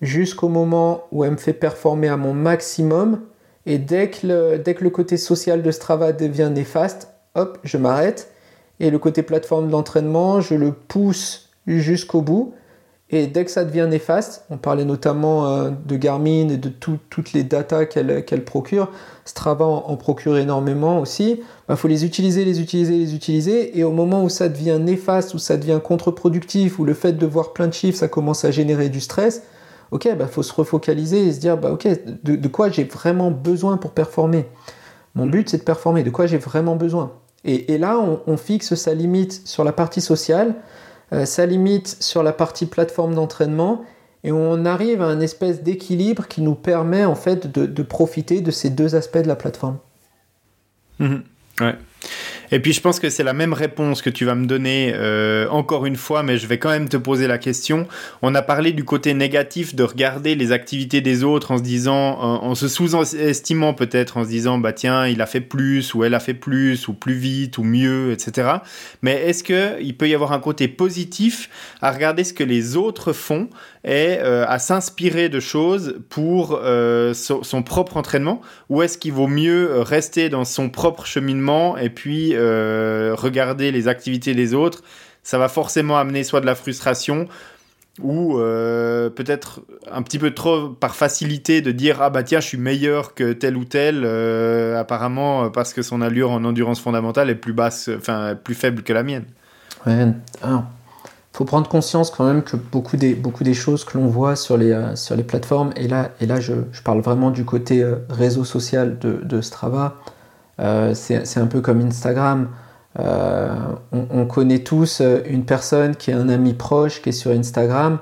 jusqu'au moment où elle me fait performer à mon maximum, et dès que le, dès que le côté social de Strava devient néfaste, hop, je m'arrête, et le côté plateforme d'entraînement, je le pousse jusqu'au bout, et dès que ça devient néfaste, on parlait notamment euh, de Garmin et de toutes les datas qu'elle procure, Strava en, procure énormément aussi, il bah, faut les utiliser, les utiliser, les utiliser, et au moment où ça devient néfaste, où ça devient contre-productif, où le fait de voir plein de chiffres, ça commence à générer du stress, ok, il bah, faut se refocaliser et se dire, bah, ok, de, quoi j'ai vraiment besoin pour performer? Mon but, c'est de performer, de quoi j'ai vraiment besoin? Et, là, on fixe sa limite sur la partie sociale, euh, ça limite sur la partie plateforme d'entraînement et on arrive à un espèce d'équilibre qui nous permet en fait de, profiter de ces deux aspects de la plateforme. Mhm. Et puis je pense que c'est la même réponse que tu vas me donner euh, encore une fois, mais je vais quand même te poser la question. On a parlé du côté négatif de regarder les activités des autres en se disant, en, se sous-estimant peut-être, en se disant, bah tiens, il a fait plus, ou elle a fait plus, ou plus vite, ou mieux, etc. Mais est-ce qu'il peut y avoir un côté positif à regarder ce que les autres font et euh, à s'inspirer de choses pour euh, son, propre entraînement, ou est-ce qu'il vaut mieux rester dans son propre cheminement et puis euh, regarder les activités des autres, ça va forcément amener soit de la frustration ou euh, peut-être un petit peu trop par facilité de dire ah bah tiens je suis meilleur que tel ou tel euh, apparemment parce que son allure en endurance fondamentale est plus basse enfin plus faible que la mienne. Ouais, faut prendre conscience quand même que beaucoup des, beaucoup des choses que l'on voit sur les, sur les plateformes, et là, et là je, je parle vraiment du côté réseau social de, de Strava, c'est un peu comme Instagram. Euh, on, connaît tous euh, une personne qui est un ami proche, qui est sur Instagram.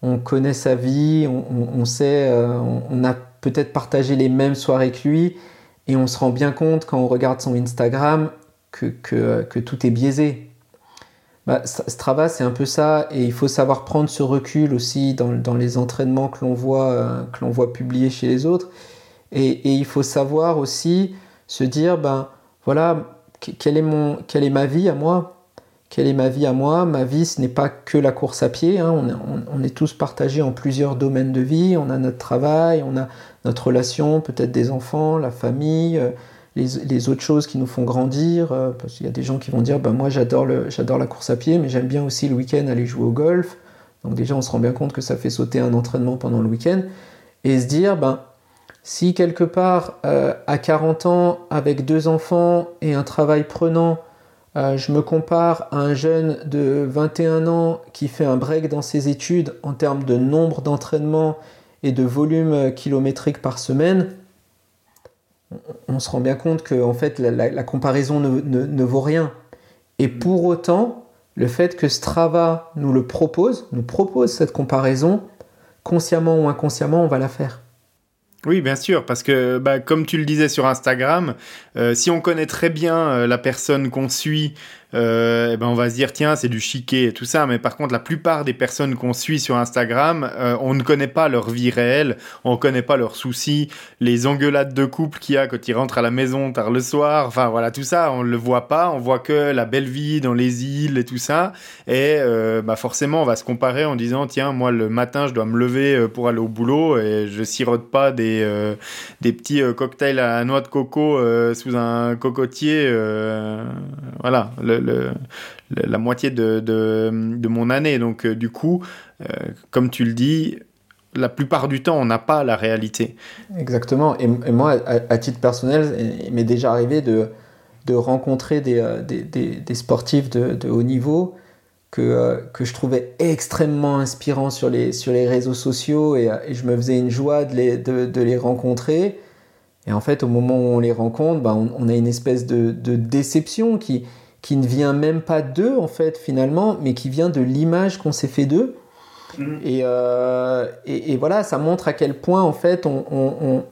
On connaît sa vie, on, sait, on, a peut-être partagé les mêmes soirées que lui, et on se rend bien compte quand on regarde son Instagram que, tout est biaisé. Bah, Strava, c'est un peu ça, et il faut savoir prendre ce recul aussi dans, les entraînements que l'on voit, l'on voit publiés chez les autres. Et, il faut savoir aussi se dire, ben voilà, quelle est, mon, quelle est ma vie à moi? Quelle est ma vie à moi? Ma vie, ce n'est pas que la course à pied, hein. on, est, tous partagés en plusieurs domaines de vie, on a notre travail, on a notre relation, peut-être des enfants, la famille, euh, les, autres choses qui nous font grandir, euh, parce qu'il y a des gens qui vont dire, ben moi j'adore la course à pied, mais j'aime bien aussi le week-end aller jouer au golf, donc déjà on se rend bien compte que ça fait sauter un entraînement pendant le week-end, et se dire, ben si quelque part, euh, à 40 ans, avec deux enfants et un travail prenant, euh, je me compare à un jeune de 21 ans qui fait un break dans ses études en termes de nombre d'entraînements et de volume kilométrique par semaine, on se rend bien compte que en fait, la, comparaison ne, vaut rien. Et pour autant, le fait que Strava nous le propose, nous propose cette comparaison, consciemment ou inconsciemment, on va la faire. Oui, bien sûr, parce que bah, comme tu le disais sur Instagram, euh, si on connaît très bien euh, la personne qu'on suit euh, eh ben on va se dire tiens c'est du chiquet et tout ça mais par contre la plupart des personnes qu'on suit sur Instagram euh, on ne connaît pas leur vie réelle on ne connaît pas leurs soucis les engueulades de couple qu'il y a quand ils rentrent à la maison tard le soir enfin voilà tout ça on le voit pas on voit que la belle vie dans les îles et tout ça et euh, bah forcément on va se comparer en disant tiens moi le matin je dois me lever pour aller au boulot et je sirote pas des des petits cocktails à noix de coco sous un cocotier voilà la moitié de, mon année. Donc, euh, du coup, euh, comme tu le dis, la plupart du temps, on n'a pas la réalité. Exactement. Et, moi, à, titre personnel, il m'est déjà arrivé de, de rencontrer des, euh, des, sportifs de, haut niveau que, que je trouvais extrêmement inspirants sur les, sur les réseaux sociaux et, je me faisais une joie de les, de, les rencontrer. Et en fait, au moment où on les rencontre, bah, on, a une espèce de, déception qui, qui ne vient même pas d'eux en fait finalement, mais qui vient de l'image qu'on s'est fait d'eux. Mm. Euh, et, et, voilà, ça montre à quel point en fait on, on,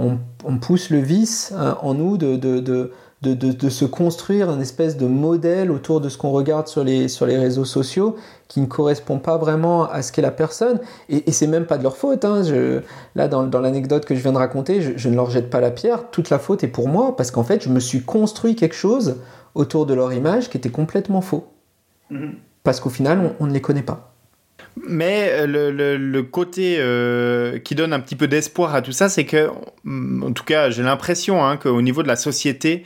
on, on pousse le vice hein, en nous de, de, de, de, de, se construire un espèce de modèle autour de ce qu'on regarde sur les, sur les réseaux sociaux qui ne correspond pas vraiment à ce qu'est la personne. Et, et c'est même pas de leur faute. Hein. Je, là, dans, dans l'anecdote que je viens de raconter, je, ne leur jette pas la pierre. Toute la faute est pour moi parce qu'en fait, je me suis construit quelque chose autour de leur image qui était complètement faux. Mm-hmm. Parce qu'au final, on, ne les connaît pas. Mais euh, le, le, côté euh, qui donne un petit peu d'espoir à tout ça, c'est que, en tout cas, j'ai l'impression hein, qu'au niveau de la société,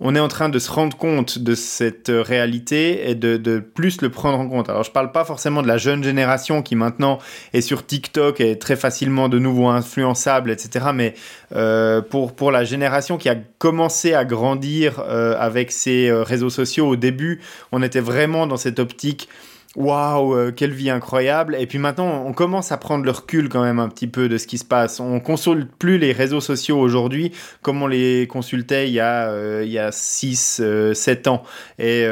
on est en train de se rendre compte de cette réalité et de, plus le prendre en compte. Alors je parle pas forcément de la jeune génération qui maintenant est sur TikTok et très facilement de nouveau influençable, etc. Mais euh, pour, pour la génération qui a commencé à grandir euh, avec ces euh, réseaux sociaux au début, on était vraiment dans cette optique waouh, euh, quelle vie incroyable. Et puis maintenant, on commence à prendre le recul quand même un petit peu de ce qui se passe. On consulte plus les réseaux sociaux aujourd'hui comme on les consultait il y a, euh, il y a 6, 7 euh, ans. Et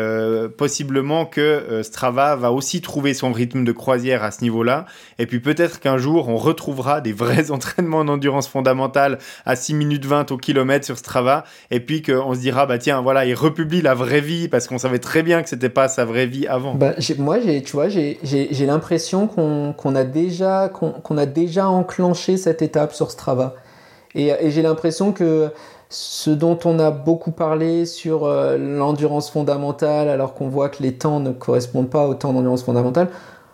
possiblement que Strava va aussi trouver son rythme de croisière à ce niveau-là. Et puis peut-être qu'un jour, on retrouvera des vrais entraînements d'endurance fondamentale à 6 minutes 20 au kilomètre sur Strava. Et puis qu'on se dira, bah tiens, voilà, il republie la vraie vie parce qu'on savait très bien que c'était pas sa vraie vie avant. Bah, moi, j'ai tu vois, j'ai l'impression qu'on a, déjà, qu'on a déjà enclenché cette étape sur Strava. Et, et j'ai l'impression que ce dont on a beaucoup parlé sur euh, l'endurance fondamentale, alors qu'on voit que les temps ne correspondent pas au temps d'endurance fondamentale,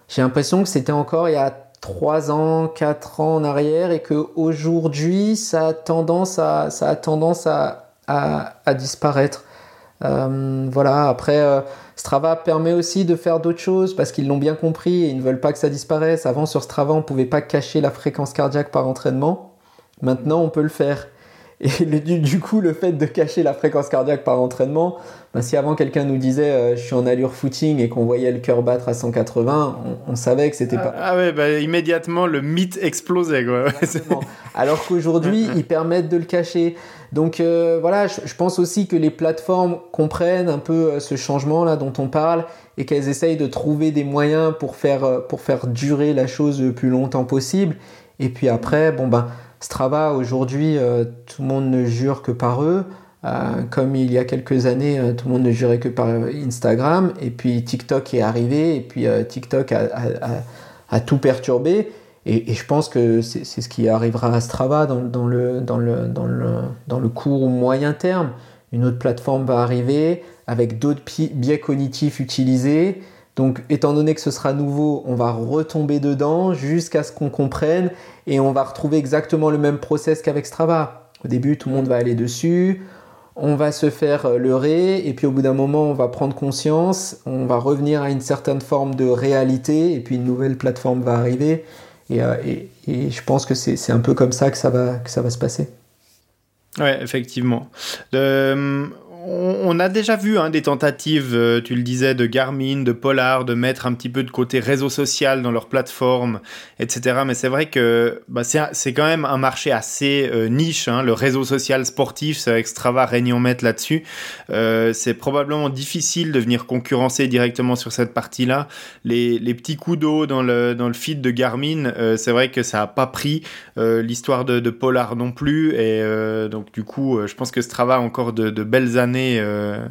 j'ai l'impression que c'était encore il y a 3 ans, 4 ans en arrière et qu'aujourd'hui, ça a tendance à, ça a tendance à, à, à disparaître. Euh, voilà, après, euh, Strava permet aussi de faire d'autres choses parce qu'ils l'ont bien compris et ils ne veulent pas que ça disparaisse. Avant, sur Strava, on ne pouvait pas cacher la fréquence cardiaque par entraînement. Maintenant, on peut le faire. Et du, coup, le fait de cacher la fréquence cardiaque par entraînement, bah, si avant quelqu'un nous disait euh, je suis en allure footing et qu'on voyait le cœur battre à 180, on, savait que c'était pas. Ah ouais, bah, immédiatement le mythe explosait quoi. Alors qu'aujourd'hui, ils permettent de le cacher. Donc euh, voilà, je, pense aussi que les plateformes comprennent un peu euh, ce changement là dont on parle et qu'elles essayent de trouver des moyens pour faire, pour faire durer la chose le plus longtemps possible. Et puis après, bon ben, Strava aujourd'hui, tout le monde ne jure que par eux. comme il y a quelques années, tout le monde ne jurait que par Instagram. Et puis TikTok est arrivé, et puis TikTok a tout perturbé. Et, je pense que c'est ce qui arrivera à Strava dans, le, dans le court ou moyen terme. Une autre plateforme va arriver avec d'autres biais cognitifs utilisés. Donc, étant donné que ce sera nouveau, on va retomber dedans jusqu'à ce qu'on comprenne et on va retrouver exactement le même process qu'avec Strava. Au début, tout le monde va aller dessus, on va se faire leurrer et puis au bout d'un moment, on va prendre conscience, on va revenir à une certaine forme de réalité et puis une nouvelle plateforme va arriver. Euh, et, je pense que c'est un peu comme ça que ça va, que ça va se passer. Ouais, effectivement. Euh, on a déjà vu hein, des tentatives, euh, tu le disais, de Garmin, de Polar, de mettre un petit peu de côté réseau social dans leur plateforme, etc. Mais c'est vrai que bah, c'est quand même un marché assez euh, niche, hein, le réseau social sportif, c'est avec Strava, Réunion mettre là-dessus. Euh, c'est probablement difficile de venir concurrencer directement sur cette partie-là. Les, petits coups d'eau dans le, dans le feed de Garmin, c'est vrai que ça n'a pas pris l'histoire de, Polar non plus. Et donc du coup, je pense que Strava a encore de belles années euh,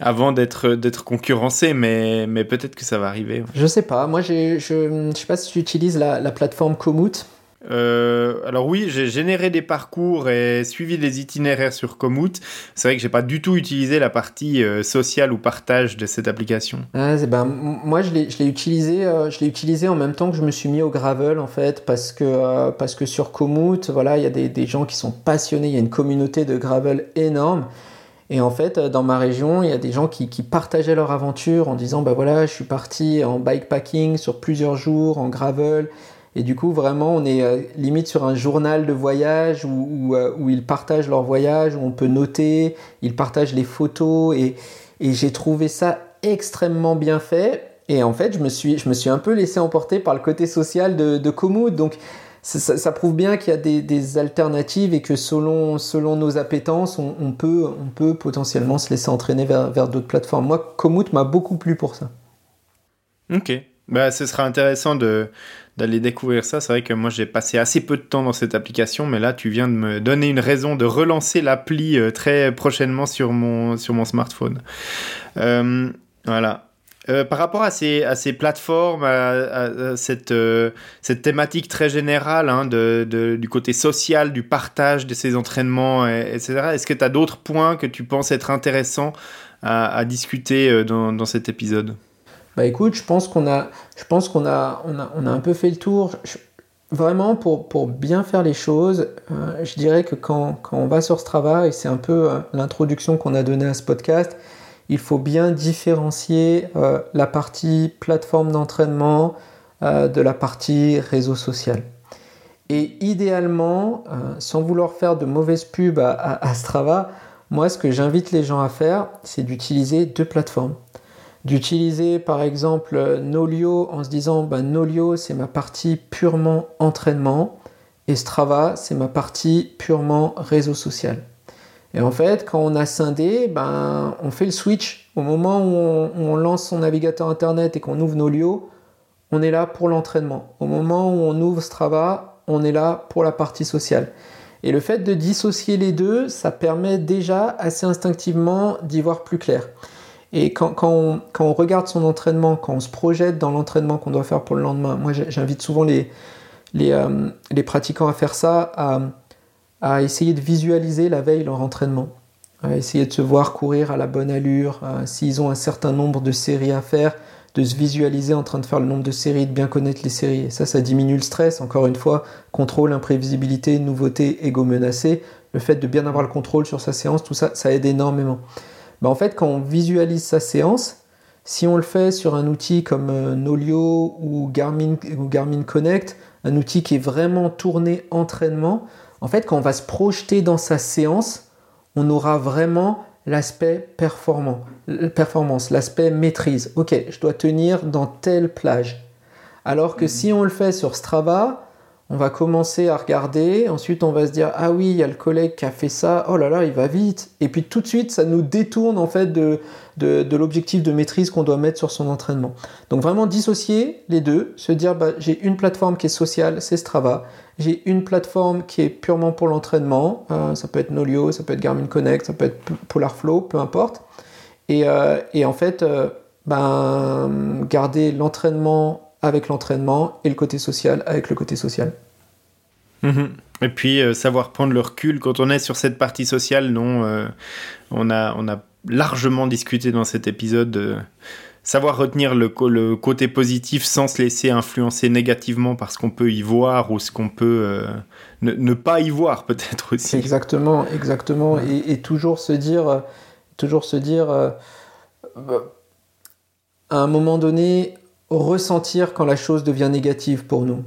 avant d'être d'être concurrencé, mais, mais peut-être que ça va arriver. Je sais pas. Moi, je ne sais pas si tu utilises la, la plateforme Komoot. Euh, alors oui, j'ai généré des parcours et suivi des itinéraires sur Komoot. C'est vrai que j'ai pas du tout utilisé la partie euh, sociale ou partage de cette application. Ah, ben, moi, je l'ai utilisé, je l'ai utilisé en même temps que je me suis mis au gravel en fait, parce que parce que sur Komoot, voilà, il y a des, des gens qui sont passionnés. Il y a une communauté de gravel énorme. Et en fait, euh, dans ma région, il y a des gens qui, partageaient leur aventure en disant bah voilà, je suis parti en bikepacking sur plusieurs jours, en gravel. Et du coup, vraiment, on est euh, limite sur un journal de voyage où, euh, où, ils partagent leur voyage, où on peut noter, ils partagent les photos. Et, et j'ai trouvé ça extrêmement bien fait. Et en fait, je me suis, je me suis un peu laissé emporter par le côté social de, de Komoot. Donc, ça, prouve bien qu'il y a des, alternatives et que selon, selon nos appétences, on, peut, on peut potentiellement se laisser entraîner vers, vers d'autres plateformes. Moi, Komoot m'a beaucoup plu pour ça. Ok. Bah, ce sera intéressant de d'aller découvrir ça. C'est vrai que moi j'ai passé assez peu de temps dans cette application, mais là tu viens de me donner une raison de relancer l'appli euh, très prochainement sur mon, sur mon smartphone. Euh, voilà. Euh, par rapport à ces, à ces plateformes, à, cette, cette thématique très générale hein, de, du côté social, du partage de ces entraînements, etc., est-ce que tu as d'autres points que tu penses être intéressants à, discuter dans, dans cet épisode? Bah écoute, je pense qu'on a, je pense qu'on a, on a, on a un peu fait le tour. vraiment, pour, pour bien faire les choses, euh, je dirais que quand, quand, on va sur ce travail, c'est un peu euh, l'introduction qu'on a donnée à ce podcast, il faut bien différencier euh, la partie plateforme d'entraînement de la partie réseau social. Et idéalement, sans vouloir faire de mauvaise pub à, Strava, moi ce que j'invite les gens à faire, c'est d'utiliser deux plateformes d'utiliser par exemple Nolio en se disant ben, Nolio c'est ma partie purement entraînement et Strava c'est ma partie purement réseau social. Et en fait, quand on a scindé, ben, on fait le switch. Au moment où on, lance son navigateur internet et qu'on ouvre Nolio, on est là pour l'entraînement. Au moment où on ouvre Strava, on est là pour la partie sociale. Et le fait de dissocier les deux, ça permet déjà assez instinctivement d'y voir plus clair. Et quand, on, regarde son entraînement, quand on se projette dans l'entraînement qu'on doit faire pour le lendemain, moi j'invite souvent les, euh, les, pratiquants à faire ça, à, essayer de visualiser la veille leur entraînement, à essayer de se voir courir à la bonne allure, s'ils ont un certain nombre de séries à faire, de se visualiser en train de faire le nombre de séries, de bien connaître les séries. Et ça, ça diminue le stress. Encore une fois, contrôle, imprévisibilité, nouveauté, ego menacé. Le fait de bien avoir le contrôle sur sa séance, tout ça, ça aide énormément. Bah, en fait, quand on visualise sa séance, si on le fait sur un outil comme euh, Nolio ou Garmin, ou Garmin Connect, un outil qui est vraiment tourné entraînement, en fait, quand on va se projeter dans sa séance, on aura vraiment l'aspect performant, performance, l'aspect maîtrise. Ok, je dois tenir dans telle plage. Alors que mmh. si on le fait sur Strava, on va commencer à regarder, ensuite on va se dire ah oui, il y a le collègue qui a fait ça, oh là là, il va vite. Et puis tout de suite, ça nous détourne en fait de, l'objectif de maîtrise qu'on doit mettre sur son entraînement. Donc vraiment dissocier les deux, se dire bah, j'ai une plateforme qui est sociale, c'est Strava, j'ai une plateforme qui est purement pour l'entraînement, euh, ça peut être Nolio, ça peut être Garmin Connect, ça peut être Polarflow, peu importe. Et, euh, en fait, euh, ben, garder l'entraînement avec l'entraînement et le côté social avec le côté social. Mhm. Et puis euh, savoir prendre le recul quand on est sur cette partie sociale, non, euh, on, a, on a largement discuté dans cet épisode savoir retenir le, le, côté positif sans se laisser influencer négativement par ce qu'on peut y voir ou ce qu'on peut euh, ne, pas y voir peut-être aussi. Exactement, exactement. Et, toujours se dire, toujours se dire, à un moment donné, ressentir quand la chose devient négative pour nous.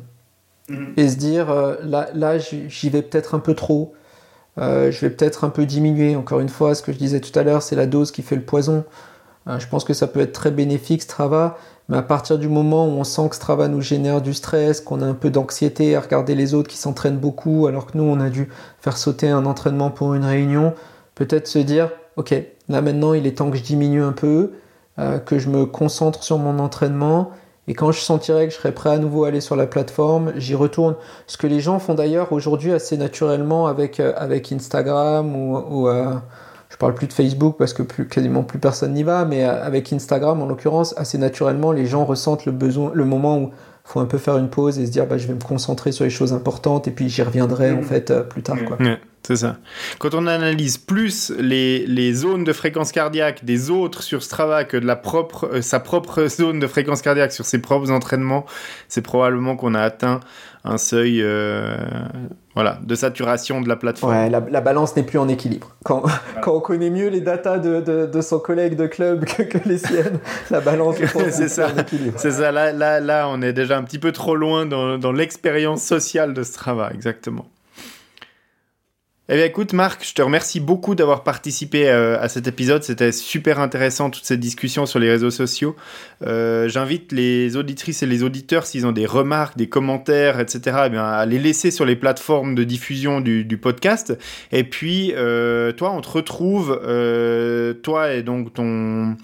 Mhm. Et se dire, euh, là, là j'y vais peut-être un peu trop, euh, je vais peut-être un peu diminuer. Encore une fois, ce que je disais tout à l'heure, c'est la dose qui fait le poison. Euh, je pense que ça peut être très bénéfique, Strava, mais à partir du moment où on sent que Strava nous génère du stress, qu'on a un peu d'anxiété à regarder les autres qui s'entraînent beaucoup, alors que nous, on a dû faire sauter un entraînement pour une réunion, peut-être se dire, ok, là maintenant, il est temps que je diminue un peu, euh, que je me concentre sur mon entraînement. Et quand je sentirai que je serai prêt à nouveau à aller sur la plateforme, j'y retourne. Ce que les gens font d'ailleurs aujourd'hui assez naturellement avec, euh, avec Instagram ou, ou euh, je parle plus de Facebook parce que quasiment plus personne n'y va, mais avec Instagram en l'occurrence, assez naturellement, les gens ressentent le besoin, le moment où faut un peu faire une pause et se dire bah, je vais me concentrer sur les choses importantes et puis j'y reviendrai en mm. fait euh, plus tard. Quoi. c'est ça. Quand on analyse plus les, les, zones de fréquence cardiaque des autres sur Strava que de la propre, euh, sa propre zone de fréquence cardiaque sur ses propres entraînements, c'est probablement qu'on a atteint un seuil euh, voilà, de saturation de la plateforme. Ouais, la, balance n'est plus en équilibre. Quand, quand, on connaît mieux les datas de, de, de son collègue de club que, que les siennes, la balance c'est ça. en équilibre. C'est ça, là, là, là, on est déjà un petit peu trop loin dans, dans l'expérience sociale de Strava, exactement. Eh bien, écoute, Marc, je te remercie beaucoup d'avoir participé euh, à cet épisode. C'était super intéressant, toute cette discussion sur les réseaux sociaux. Euh, j'invite les auditrices et les auditeurs, s'ils ont des remarques, des commentaires, etc., eh à les laisser sur les plateformes de diffusion du, podcast. Et puis, euh, toi, on te retrouve, toi et donc ton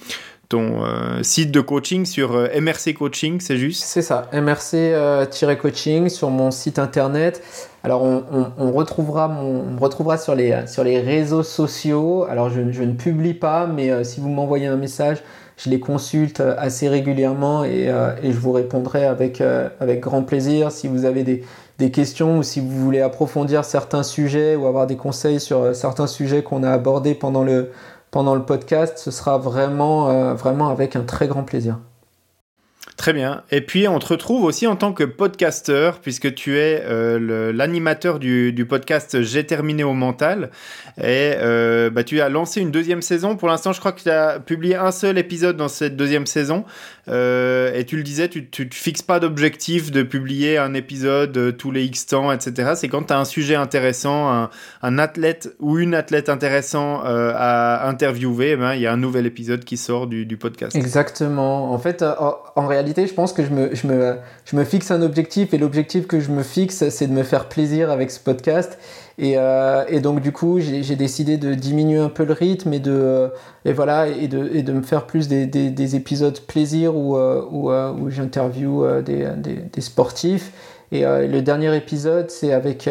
ton site de coaching sur MRC Coaching, c'est juste? C'est ça, MRC-coaching sur mon site internet. Alors on, retrouvera, on retrouvera sur, les, sur les réseaux sociaux. Alors je, ne publie pas, mais si vous m'envoyez un message, je les consulte assez régulièrement et, et je vous répondrai avec, avec grand plaisir. Si vous avez des, des questions ou si vous voulez approfondir certains sujets ou avoir des conseils sur euh, certains sujets qu'on a abordés pendant le, pendant le podcast, ce sera vraiment, euh, vraiment avec un très grand plaisir. Très bien. Et puis, on te retrouve aussi en tant que podcasteur, puisque tu es euh, l'animateur du, du, podcast J'ai terminé au mental. Et euh, bah, tu as lancé une deuxième saison. Pour l'instant, je crois que tu as publié un seul épisode dans cette deuxième saison. Euh, et tu le disais, tu ne fixes pas d'objectif de publier un épisode tous les X temps, etc. C'est quand tu as un sujet intéressant, un, un, athlète ou une athlète intéressant à interviewer, eh ben, il y a un nouvel épisode qui sort du, du podcast. Exactement. En fait, en réalité, je pense que je me, fixe un objectif et l'objectif que je me fixe, c'est de me faire plaisir avec ce podcast. Et, euh, donc, du coup, j'ai décidé de diminuer un peu le rythme et de, de me faire plus des, des, des épisodes plaisir où, euh, où, euh, où j'interview des, sportifs. Et le dernier épisode, c'est avec,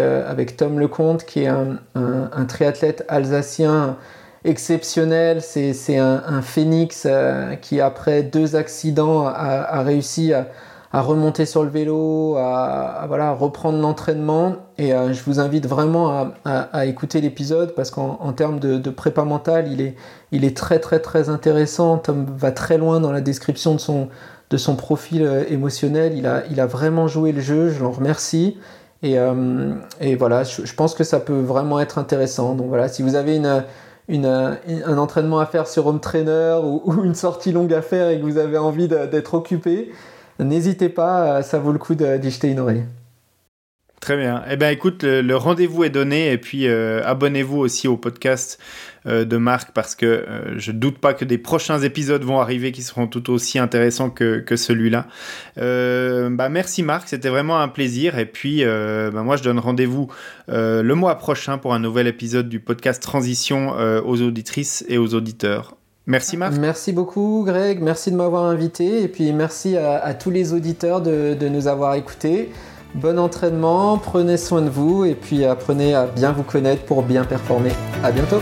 Tom Lecomte, qui est un triathlète alsacien exceptionnel. C'est un, un, phénix euh, qui, après deux accidents, a, réussi à, remonter sur le vélo, à, voilà, reprendre l'entraînement. Et euh, je vous invite vraiment à, écouter l'épisode parce qu'en termes de, prépa mentale, il est, il est très très très intéressant. Tom va très loin dans la description de son, de son profil euh, émotionnel. Il a, il a vraiment joué le jeu, je l'en remercie. Et, et voilà, je, je, pense que ça peut vraiment être intéressant. Donc voilà, si vous avez une euh, un entraînement à faire sur home trainer ou, une sortie longue à faire et que vous avez envie d'être occupé, n'hésitez pas, euh, ça vaut le coup d'y jeter une oreille. Très bien. Eh bien, écoute, le, rendez-vous est donné et puis euh, abonnez-vous aussi au podcast euh, de Marc parce que euh, je doute pas que des prochains épisodes vont arriver qui seront tout aussi intéressants que, que celui-là. bah, merci Marc, c'était vraiment un plaisir et puis bah, moi je donne rendez-vous le mois prochain pour un nouvel épisode du podcast Transition aux auditrices et aux auditeurs. Merci Marc. Merci beaucoup Greg, merci de m'avoir invité et puis merci à, tous les auditeurs de, de nous avoir écoutés. Bon entraînement, prenez soin de vous et puis apprenez à bien vous connaître pour bien performer. À bientôt